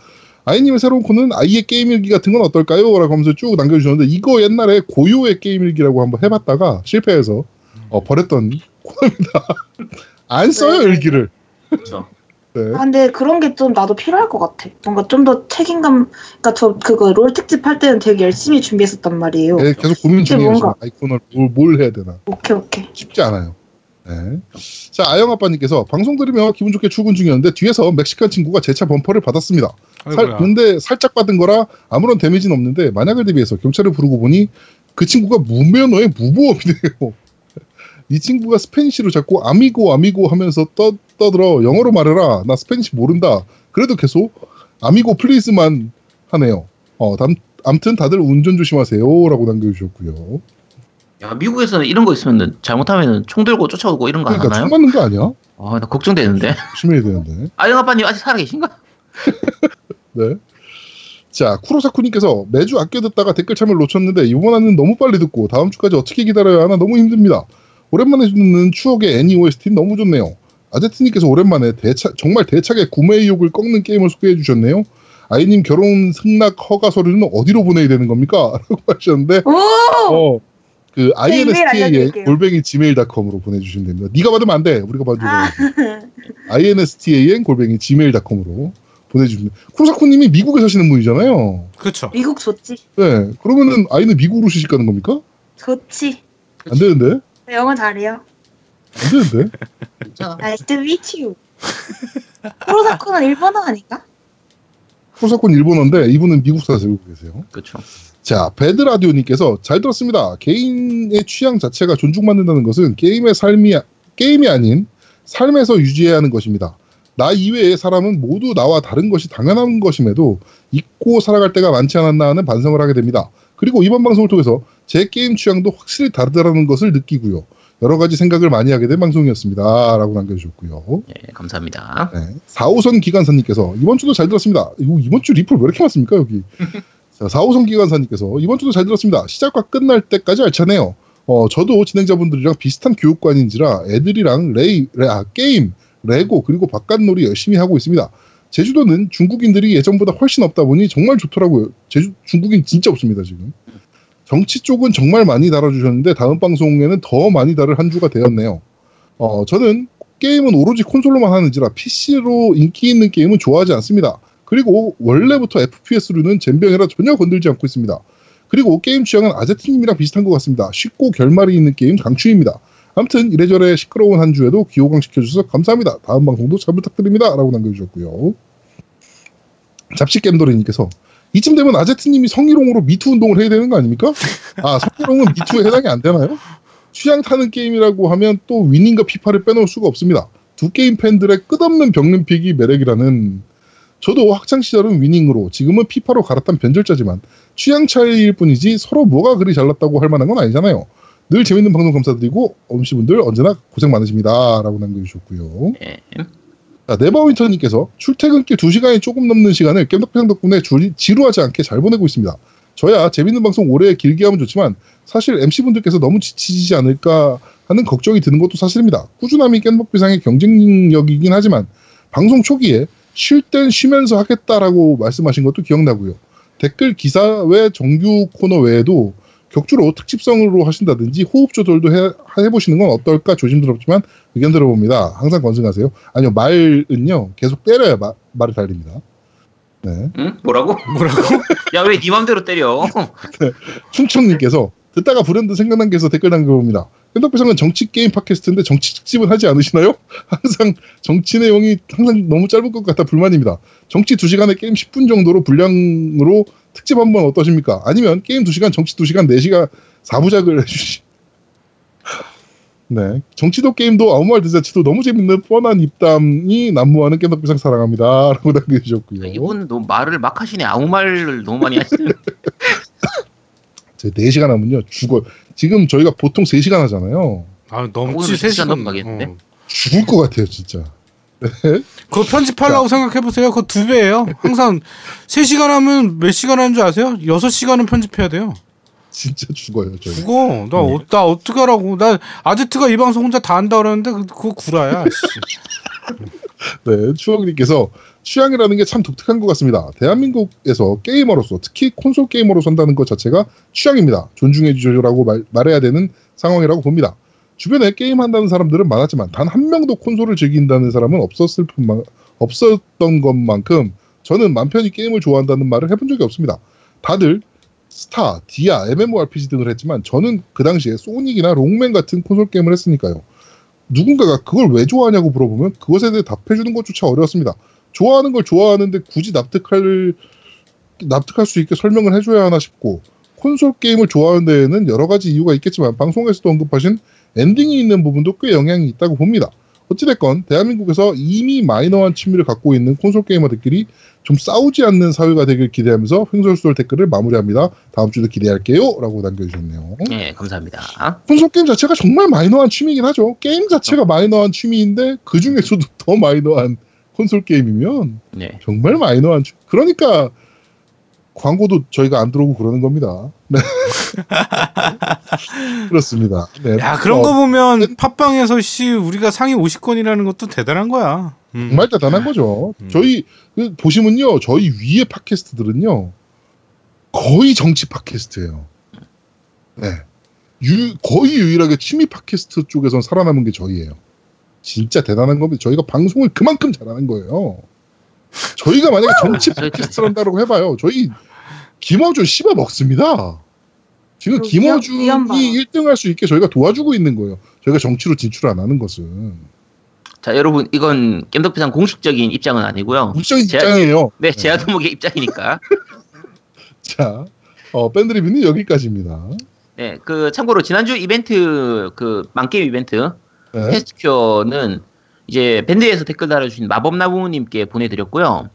아이님의 새로운 코너는 아이의 게임일기 같은 건 어떨까요? 라고 하면서 쭉 남겨주셨는데 이거 옛날에 고요의 게임일기라고 한번 해봤다가 실패해서 어, 버렸던 코너입니다. [LAUGHS] 안 써요 네. 일기를. 그렇죠. [LAUGHS] 네. 아, 근데 그런 게 좀 나도 필요할 것 같아. 뭔가 좀 더 책임감, 그러니까 저 그거 롤 특집 할 때는 되게 열심히 준비했었단 말이에요. 네, 계속 고민 중이에요. 뭔가- 아이 코너를 뭘, 뭘 해야 되나. 오케이 오케이. 쉽지 않아요. 네. 자, 아영 아빠님께서 방송 들으며 기분 좋게 출근 중이었는데 뒤에서 멕시칸 친구가 제 차 범퍼를 받았습니다. 살. 근데 살짝 받은 거라 아무런 데미지는 없는데 만약을 대비해서 경찰을 부르고 보니 그 친구가 무면허에 무보험이네요. [LAUGHS] 이 친구가 Spanish로 자꾸 amigo amigo 하면서 떠, 떠들어 영어로 말해라 나 Spanish 모른다 그래도 계속 amigo please만 하네요. 어, 담, 암튼 다들 운전 조심하세요 라고 남겨주셨고요. 야 미국에서는 이런 거 있으면 잘못하면 총 들고 쫓아오고 이런 거안 그러니까 하나요? 총 맞는 거 아니야? 아 나 걱정되는데. 조심해야 되는데. [LAUGHS] 아영 아빠님 아직 살아 계신가? [LAUGHS] 네. 자, 쿠로사쿠님께서 매주 아껴 듣다가 댓글 참여를 놓쳤는데 이번 화는 너무 빨리 듣고 다음 주까지 어떻게 기다려야 하나 너무 힘듭니다. 오랜만에 듣는 추억의 애니 OST 너무 좋네요. 아제트님께서 오랜만에 대차, 정말 대차게 구매 의 욕을 꺾는 게임을 소개해 주셨네요. 아이님 결혼 승낙 허가 서류는 어디로 보내야 되는 겁니까? [LAUGHS] 라고 하셨는데 오! 어, 그 INSTA의. 골뱅이 gmail.com으로 보내주시면 됩니다. 네가 받으면 안 돼. 우리가 받으면 아, INSTAN 골뱅이 gmail.com으로 보내주시면 쿠로사쿠님이 미국에 사시는 분이잖아요. 그렇죠. 미국 좋지. 네. 그러면은 아이는 미국으로 시집 가는 겁니까? 좋지. 안 되는데? 영어 잘해요. 안 되는데? Nice to meet you. 코로사쿠는 일본어 아닌가? 코사콘 일본어인데 이분은 미국 살고 계세요. 그렇죠. 자, 배드라디오님께서 잘 들었습니다. 개인의 취향 자체가 존중받는다는 것은 게임의 삶이, 게임이 아닌 삶에서 유지해야 하는 것입니다. 나 이외의 사람은 모두 나와 다른 것이 당연한 것임에도 잊고 살아갈 때가 많지 않았나 하는 반성을 하게 됩니다. 그리고 이번 방송을 통해서 제 게임 취향도 확실히 다르다는 것을 느끼고요. 여러 가지 생각을 많이 하게 된 방송이었습니다. 라고 남겨주셨고요. 예, 감사합니다. 네. 4호선 기관사님께서 이번 주도 잘 들었습니다. 이번 주 리플 왜 이렇게 많습니까 여기? [LAUGHS] 자, 4호선 기관사님께서 이번 주도 잘 들었습니다. 시작과 끝날 때까지 알차네요. 어, 저도 진행자분들이랑 비슷한 교육관인지라 애들이랑 레이, 레, 아, 게임, 레고 그리고 바깥놀이 열심히 하고 있습니다. 제주도는 중국인들이 예전보다 훨씬 없다 보니 정말 좋더라고요. 제주 중국인 진짜 없습니다 지금. 정치 쪽은 정말 많이 달아주셨는데 다음 방송에는 더 많이 다룰 한 주가 되었네요. 어, 저는 게임은 오로지 콘솔로만 하는지라 PC로 인기 있는 게임은 좋아하지 않습니다. 그리고 원래부터 FPS로는 젬병이라 전혀 건들지 않고 있습니다. 그리고 게임 취향은 아제트님이랑 비슷한 것 같습니다. 쉽고 결말이 있는 게임 강추입니다. 아무튼 이래저래 시끄러운 한 주에도 귀호강 시켜주셔서 감사합니다. 다음 방송도 잘 부탁드립니다. 라고 남겨주셨고요. 잡식겜돌이님께서 이쯤 되면 아제트님이 성희롱으로 미투 운동을 해야 되는 거 아닙니까? 아 성희롱은 [LAUGHS] 미투에 해당이 안 되나요? 취향 타는 게임이라고 하면 또 위닝과 피파를 빼놓을 수가 없습니다. 두 게임 팬들의 끝없는 병림픽이 매력이라는 저도 학창 시절은 위닝으로 지금은 피파로 갈아탄 변절자지만 취향 차이일 뿐이지 서로 뭐가 그리 잘났다고 할 만한 건 아니잖아요. 늘 재밌는 방송 감사드리고 엄씨분들 언제나 고생 많으십니다라고 남겨주셨고요. 예. 자, 네버윈터님께서 출퇴근길 2시간이 조금 넘는 시간을 겜덕비상 덕분에 줄- 지루하지 않게 잘 보내고 있습니다. 저야 재밌는 방송 오래 길게 하면 좋지만 사실 MC분들께서 너무 지치지 않을까 하는 걱정이 드는 것도 사실입니다. 꾸준함이 겜덕비상의 경쟁력이긴 하지만 방송 초기에 쉴 땐 쉬면서 하겠다라고 말씀하신 것도 기억나고요. 댓글 기사 외 정규 코너 외에도 격주로 특집성으로 하신다든지 호흡 조절도 해, 해보시는 건 어떨까 조심스럽지만 의견 들어봅니다. 항상 건승하세요. 아니요, 말은요, 계속 때려야 마- 말을 달립니다. 네. 응? 뭐라고? 뭐라고? [LAUGHS] 야 왜 네 맘대로 때려? [LAUGHS] 충청님께서 듣다가 불현듯 생각난 게 있어 댓글 남겨봅니다. 팬덕배상은 정치 게임 팟캐스트인데 정치 특집은 하지 않으시나요? [LAUGHS] 항상 정치 내용이 항상 너무 짧은 것 같아 불만입니다. 정치 2시간에 게임 10분 정도로 분량으로 특집 한번 어떠십니까? 아니면 게임 2시간, 정치 2시간, 4시간 4부작을 [LAUGHS] 해주시. 네. 정치도 게임도 아무 말 듣자치도 너무 재밌는 뻔한 입담이 난무하는 깻덕비상 사랑합니다. 라고 남겨주셨고요. 이분 너무 말을 막 하시네. 아무 말을 너무 많이 하시네. [LAUGHS] 제 4시간 하면요, 죽어요. 지금 저희가 보통 3시간 하잖아요. 아 오늘 넘지 진짜 3시간 넘어가겠는데? 어. 죽을 것 같아요, 진짜. [LAUGHS] 그거 편집하려고 생각해보세요. 그거 두 배예요. 항상 3시간 하면 몇 시간 하는 줄 아세요? 6시간은 편집해야 돼요. 진짜 죽어요, 저희. 죽어. 나, 어, 나 어떡하라고. 나 아제트가 이 방송 혼자 다 한다 그러는데 그- 그거 구라야. 씨. [LAUGHS] 네, 추억님께서 취향이라는 게 참 독특한 것 같습니다. 대한민국에서 게이머로서 특히 콘솔 게이머로 산다는 것 자체가 취향입니다. 존중해 주시라고 말, 말해야 되는 상황이라고 봅니다. 주변에 게임한다는 사람들은 많았지만 단 한 명도 콘솔을 즐긴다는 사람은 없었을 뿐만 없었던 것만큼 저는 맘 편히 게임을 좋아한다는 말을 해본 적이 없습니다. 다들 스타, 디아, MMORPG 등을 했지만 저는 그 당시에 소닉이나 롱맨 같은 콘솔 게임을 했으니까요. 누군가가 그걸 왜 좋아하냐고 물어보면 그것에 대해 답해주는 것조차 어려웠습니다. 좋아하는 걸 좋아하는데 굳이 납득할 납득할 수 있게 설명을 해줘야 하나 싶고 콘솔 게임을 좋아하는 데에는 여러 가지 이유가 있겠지만 방송에서도 언급하신 엔딩이 있는 부분도 꽤 영향이 있다고 봅니다. 어찌됐건 대한민국에서 이미 마이너한 취미를 갖고 있는 콘솔 게이머들끼리 좀 싸우지 않는 사회가 되길 기대하면서 횡설수설 댓글을 마무리합니다. 다음 주도 기대할게요. 라고 남겨주셨네요. 네, 감사합니다. 콘솔 게임 자체가 정말 마이너한 취미이긴 하죠. 게임 자체가 마이너한 취미인데 그 중에서도 더 마이너한 콘솔 게임이면 네. 정말 마이너한. 그러니까 광고도 저희가 안 들어오고 그러는 겁니다. 네. [LAUGHS] 그렇습니다. 네. 야 그런 어, 거 보면 팟빵에서 씨 우리가 상위 50권이라는 것도 대단한 거야. 음. 정말 대단한 거죠. 음. 저희 그 보시면요, 저희 위에 팟캐스트들은요 거의 정치 팟캐스트예요. 네, 유, 거의 유일하게 취미 팟캐스트 쪽에선 살아남은 게 저희예요. 진짜 대단한 겁니다. 저희가 방송을 그만큼 잘하는 거예요. 저희가 만약에 정치 팟캐스트를 한다고 해봐요. 저희 김어준 씹어 먹습니다. 지금 김어준이 위험방. 1등 할 수 있게 저희가 도와주고 있는 거예요. 저희가 정치로 진출 안 하는 것은. 자, 여러분, 이건 겜덕비상 공식적인 입장은 아니고요. 무적인 제- 입장이에요. 네, 제아도목의 입장이니까. [LAUGHS] 자, 어, 밴드 리뷰는 여기까지입니다. 네, 그 참고로 지난주 이벤트 그 만게임 이벤트 네. 테스트큐어는 이제 밴드에서 댓글 달아주신 마법나무님께 보내드렸고요.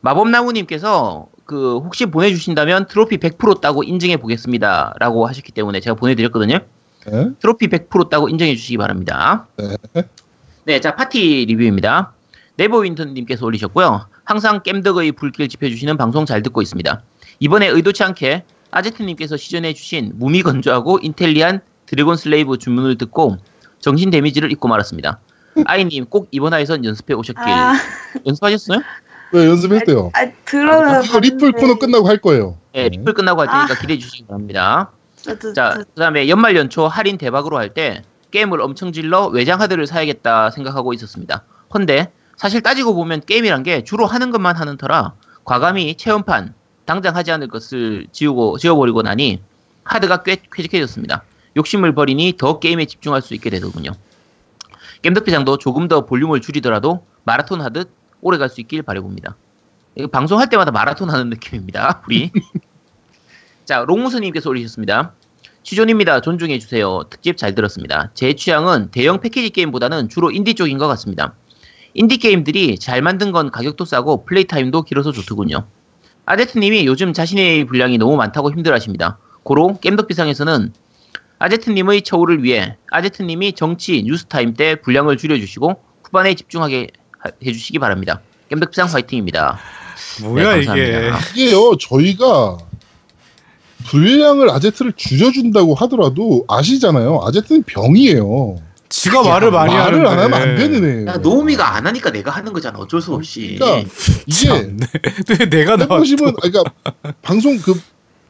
마법나무님께서 그 혹시 보내주신다면 트로피 100% 따고 인증해 보겠습니다 라고 하셨기 때문에 제가 보내드렸거든요. 네. 트로피 100% 따고 인정해 주시기 바랍니다. 네. 네, 자 파티 리뷰입니다. 네버윈턴님께서 올리셨고요. 항상 겜덕의 불길 지펴주시는 방송 잘 듣고 있습니다. 이번에 의도치 않게 아제트님께서 시전해 주신 무미건조하고 인텔리한 드래곤 슬레이브 주문을 듣고 정신 데미지를 입고 말았습니다. [LAUGHS] 아이님 꼭 이번 화에선 연습해 오셨길. 아, 연습하셨어요? 왜 연습했대요? 아 들어는 이거 리플 코너 끝나고 할 거예요. 네, 리플 끝나고 할 테니까 기대해 주시기 바랍니다. 자, 그 다음에 연말 연초 할인 대박으로 할 때 게임을 엄청 질러 외장 하드를 사야겠다 생각하고 있었습니다. 헌데 사실 따지고 보면 게임이란 게 주로 하는 것만 하는 터라 과감히 체험판 당장 하지 않을 것을 지우고 지워버리고 나니 하드가 꽤 쾌적해졌습니다. 욕심을 버리니 더 게임에 집중할 수 있게 되더군요. 겜덕비장도 조금 더 볼륨을 줄이더라도 마라톤 하듯 오래 갈 수 있길 바라봅니다. 방송할 때마다 마라톤 하는 느낌입니다. 우리. [LAUGHS] 자, 롱무스님께서 올리셨습니다. 취존입니다. 존중해 주세요. 특집 잘 들었습니다. 제 취향은 대형 패키지 게임보다는 주로 인디 쪽인 것 같습니다. 인디 게임들이 잘 만든 건 가격도 싸고 플레이 타임도 길어서 좋더군요. 아제트님이 요즘 자신의 분량이 너무 많다고 힘들어하십니다. 고로 겜덕비상에서는 아제트님의 처우를 위해 아제트님이 정치 뉴스타임 때 분량을 줄여주시고 후반에 집중하게 하- 해주시기 바랍니다. 겜덕비상 화이팅입니다. 뭐야 네, 이게? 이게요, 저희가 분량을 아제트를 줄여준다고 하더라도 아시잖아요. 아제트는 병이에요. 지가 말을 많이 말을 하는데. 안 하면 안 되는. 야, 노우미가 안 하니까 내가 하는 거잖아. 어쩔 수 없이. 그러니까 [LAUGHS] 이게 참네. 왜 [LAUGHS] 내가 나와? 해보시면 그러니까 방송 그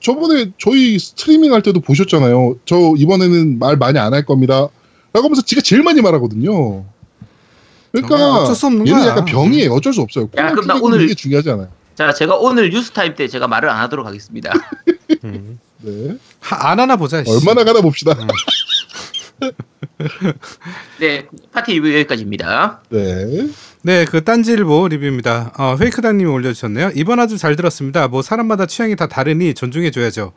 저번에 저희 스트리밍 할 때도 보셨잖아요. 저 이번에는 말 많이 안 할 겁니다. 라고 하면서 지가 제일 많이 말하거든요. 어, 그러니까 어쩔 수 없는 얘는 거야. 약간 병이에요. 어쩔 수 없어요. 야, 그럼 나 오늘- 이게 중요하지 않아요. 자, 제가 오늘 뉴스 타임 때 제가 말을 안 하도록 하겠습니다. [LAUGHS] 음. 네. 하, 안 하나 보자. 씨. 얼마나 가나 봅시다. [LAUGHS] 네, 팟티 리플 여기까지입니다. 네. 네, 그 딴지일보 리플입니다. 어, 페이크당님이 올려주셨네요. 이번 아주 잘 들었습니다. 뭐 사람마다 취향이 다 다르니 존중해줘야죠.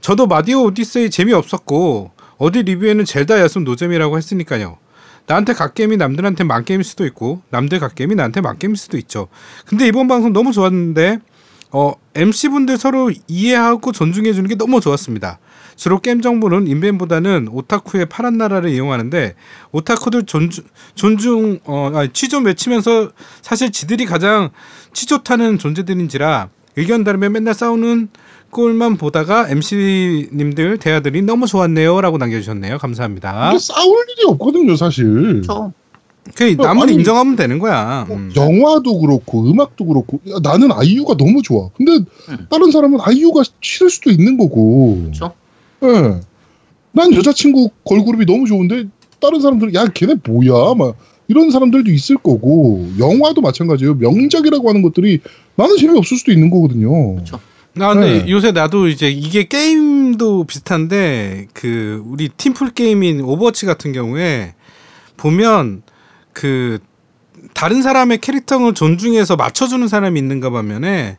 저도 마리오 오디세이 재미없었고 어디 리뷰에는 젤다 야숨 노잼이라고 했으니까요. 나한테 갓게임이 남들한테 망게임일 수도 있고 남들 갓게임이 나한테 망게임일 수도 있죠. 근데 이번 방송 너무 좋았는데 어, MC분들 서로 이해하고 존중해주는 게 너무 좋았습니다. 주로 게임 정보는 인벤보다는 오타쿠의 파란 나라를 이용하는데 오타쿠들 존중, 존중 어, 아니, 취좀 외치면서 사실 지들이 가장 취좋다는 존재들인지라 의견 다르면 맨날 싸우는 꼴만 보다가 MC님들 대화들이 너무 좋았네요라고 남겨주셨네요. 감사합니다. 싸울 일이 없거든요, 사실. 그 남을 아니, 인정하면 되는 거야. 어, 음. 영화도 그렇고 음악도 그렇고 야, 나는 아이유가 너무 좋아. 근데 음. 다른 사람은 아이유가 싫을 수도 있는 거고. 그렇죠. 예. 난 여자친구 걸그룹이 너무 좋은데 다른 사람들은 야 걔네 뭐야 막 이런 사람들도 있을 거고 영화도 마찬가지예요. 명작이라고 하는 것들이 나는 재미없을 수도 있는 거거든요. 그렇죠. 아, 근데 네. 요새 나도 이제 이게 게임도 비슷한데 그 우리 팀플 게임인 오버워치 같은 경우에 보면 그 다른 사람의 캐릭터를 존중해서 맞춰주는 사람이 있는가 반면에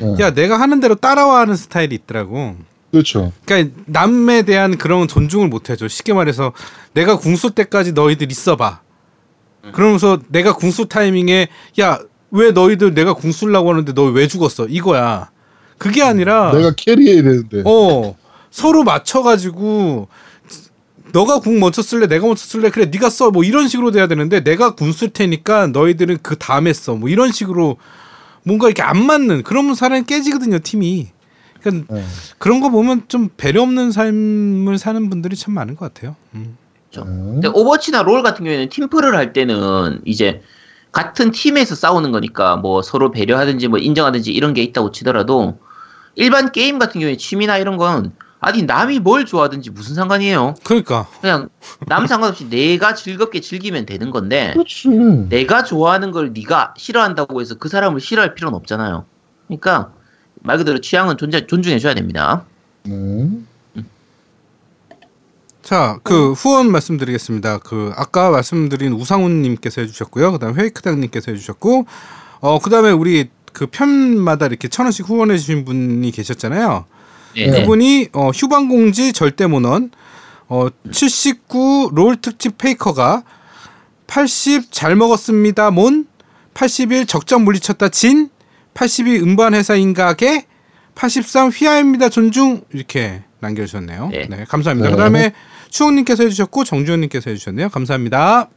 예. 야 내가 하는 대로 따라와 하는 스타일이 있더라고. 그렇죠. 그러니까 남에 대한 그런 존중을 못 해줘. 쉽게 말해서 내가 궁수 때까지 너희들 있어봐. 그러면서 내가 궁수 타이밍에 야 왜 너희들 내가 궁수려고 하는데 너 왜 죽었어? 이거야. 그게 아니라 내가 캐리해야 되는데. 어 서로 맞춰가지고 너가 궁 먼저 쓸래 내가 먼저 쓸래 그래 네가 써 뭐 이런 식으로 돼야 되는데 내가 궁 쓸 테니까 너희들은 그 다음에 써뭐 이런 식으로 뭔가 이렇게 안 맞는 그러면 사람이 깨지거든요 팀이 그러니까 예. 그런 거 보면 좀 배려 없는 삶을 사는 분들이 참 많은 것 같아요. 음. 예. 근데 오버워치나 롤 같은 경우에는 팀플을 할 때는 이제 같은 팀에서 싸우는 거니까 뭐 서로 배려하든지 뭐 인정하든지 이런 게 있다고 치더라도 일반 게임 같은 경우에 취미나 이런 건 아니 남이 뭘 좋아하든지 무슨 상관이에요. 그러니까 그냥 남 상관없이 내가 즐겁게 즐기면 되는 건데 그렇지. 내가 좋아하는 걸 네가 싫어한다고 해서 그 사람을 싫어할 필요는 없잖아요. 그러니까 말 그대로 취향은 존재, 존중해 줘야 됩니다. 네. 자, 그 후원 말씀드리겠습니다. 그 아까 말씀드린 우상훈 님께서 해 주셨고요. 그다음 회이크당 님께서 해 주셨고, 어 그다음에 우리 그 편마다 이렇게 천 원씩 후원해 주신 분이 계셨잖아요. 네, 네. 그분이 어, 휴방공지 절대모넌 어, 79 롤 특집 페이커가 80 잘 먹었습니다 몬 81 적정 물리쳤다 진 82 음반 회사인 가게 83 휘하입니다 존중 이렇게 남겨주셨네요. 네, 네. 감사합니다. 네. 그다음에 추억님께서 해주셨고 정주현님께서 해주셨네요. 감사합니다.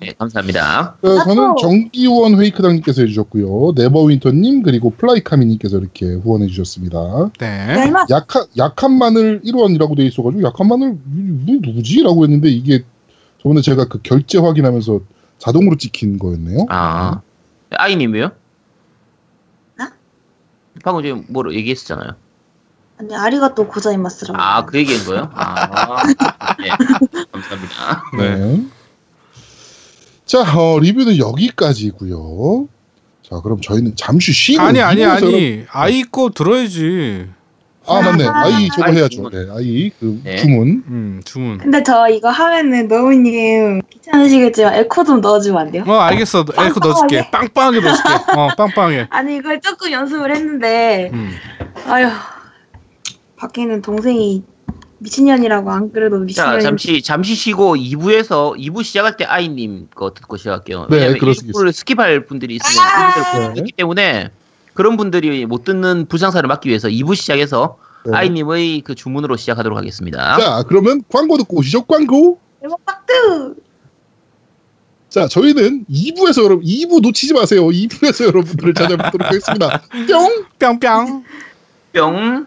네, 감사합니다. 네, 저는 정기원 회이크당님께서 해주셨고요. 네버윈터님 그리고 플라이카미님께서 이렇게 후원해 주셨습니다. 네. 약한 약한 마늘 1원이라고 돼 있어가지고 약한 마늘 이 누구지라고 했는데 이게 저번에 제가 그 결제 확인하면서 자동으로 찍힌 거였네요. 아, 아이님이요? 어? 방금 지금 뭐로 얘기했었잖아요. 아니 아리가 또 고자이마스라고. 아, 그 얘기한 거요? 아, 네. 감사합니다. 네. 자 어, 리뷰는 여기까지고요. 자 그럼 저희는 잠시 쉬고 아니 아니 아니 아이 거 들어야지. 아 맞네 아이 저거 아이 해야죠. 주문. 네, 아이 그 네. 주문. 음 주문. 근데 저 이거 하면은 너무님 귀찮으시겠지만 에코 좀 넣어주면 안 돼요? 어 알겠어. 에코 넣어줄게. 빵빵하게 넣어줄게. 어 빵빵하게. [LAUGHS] 아니 이걸 조금 연습을 했는데 음. 아휴 밖에는 동생이 미친년이라고 안 그래도 자, 미친년. 잠시, 잠시 쉬고 2부에서, 2부 시작할 때 아이님 거 듣고 시작할게요. 네, 수 1부를 스킵할 분들이 있으면 아! 1부를 듣기 때문에 그런 분들이 못 듣는 불상사를 막기 위해서 2부 시작해서 네. 아이님의 그 주문으로 시작하도록 하겠습니다. 자 그러면 광고 듣고 오시죠. 광고. 대박 박드. 자 저희는 2부에서 여러분 2부 놓치지 마세요. 2부에서 여러분들을 찾아뵙도록 하겠습니다. [LAUGHS] 뿅. 뿅뿅. 뿅.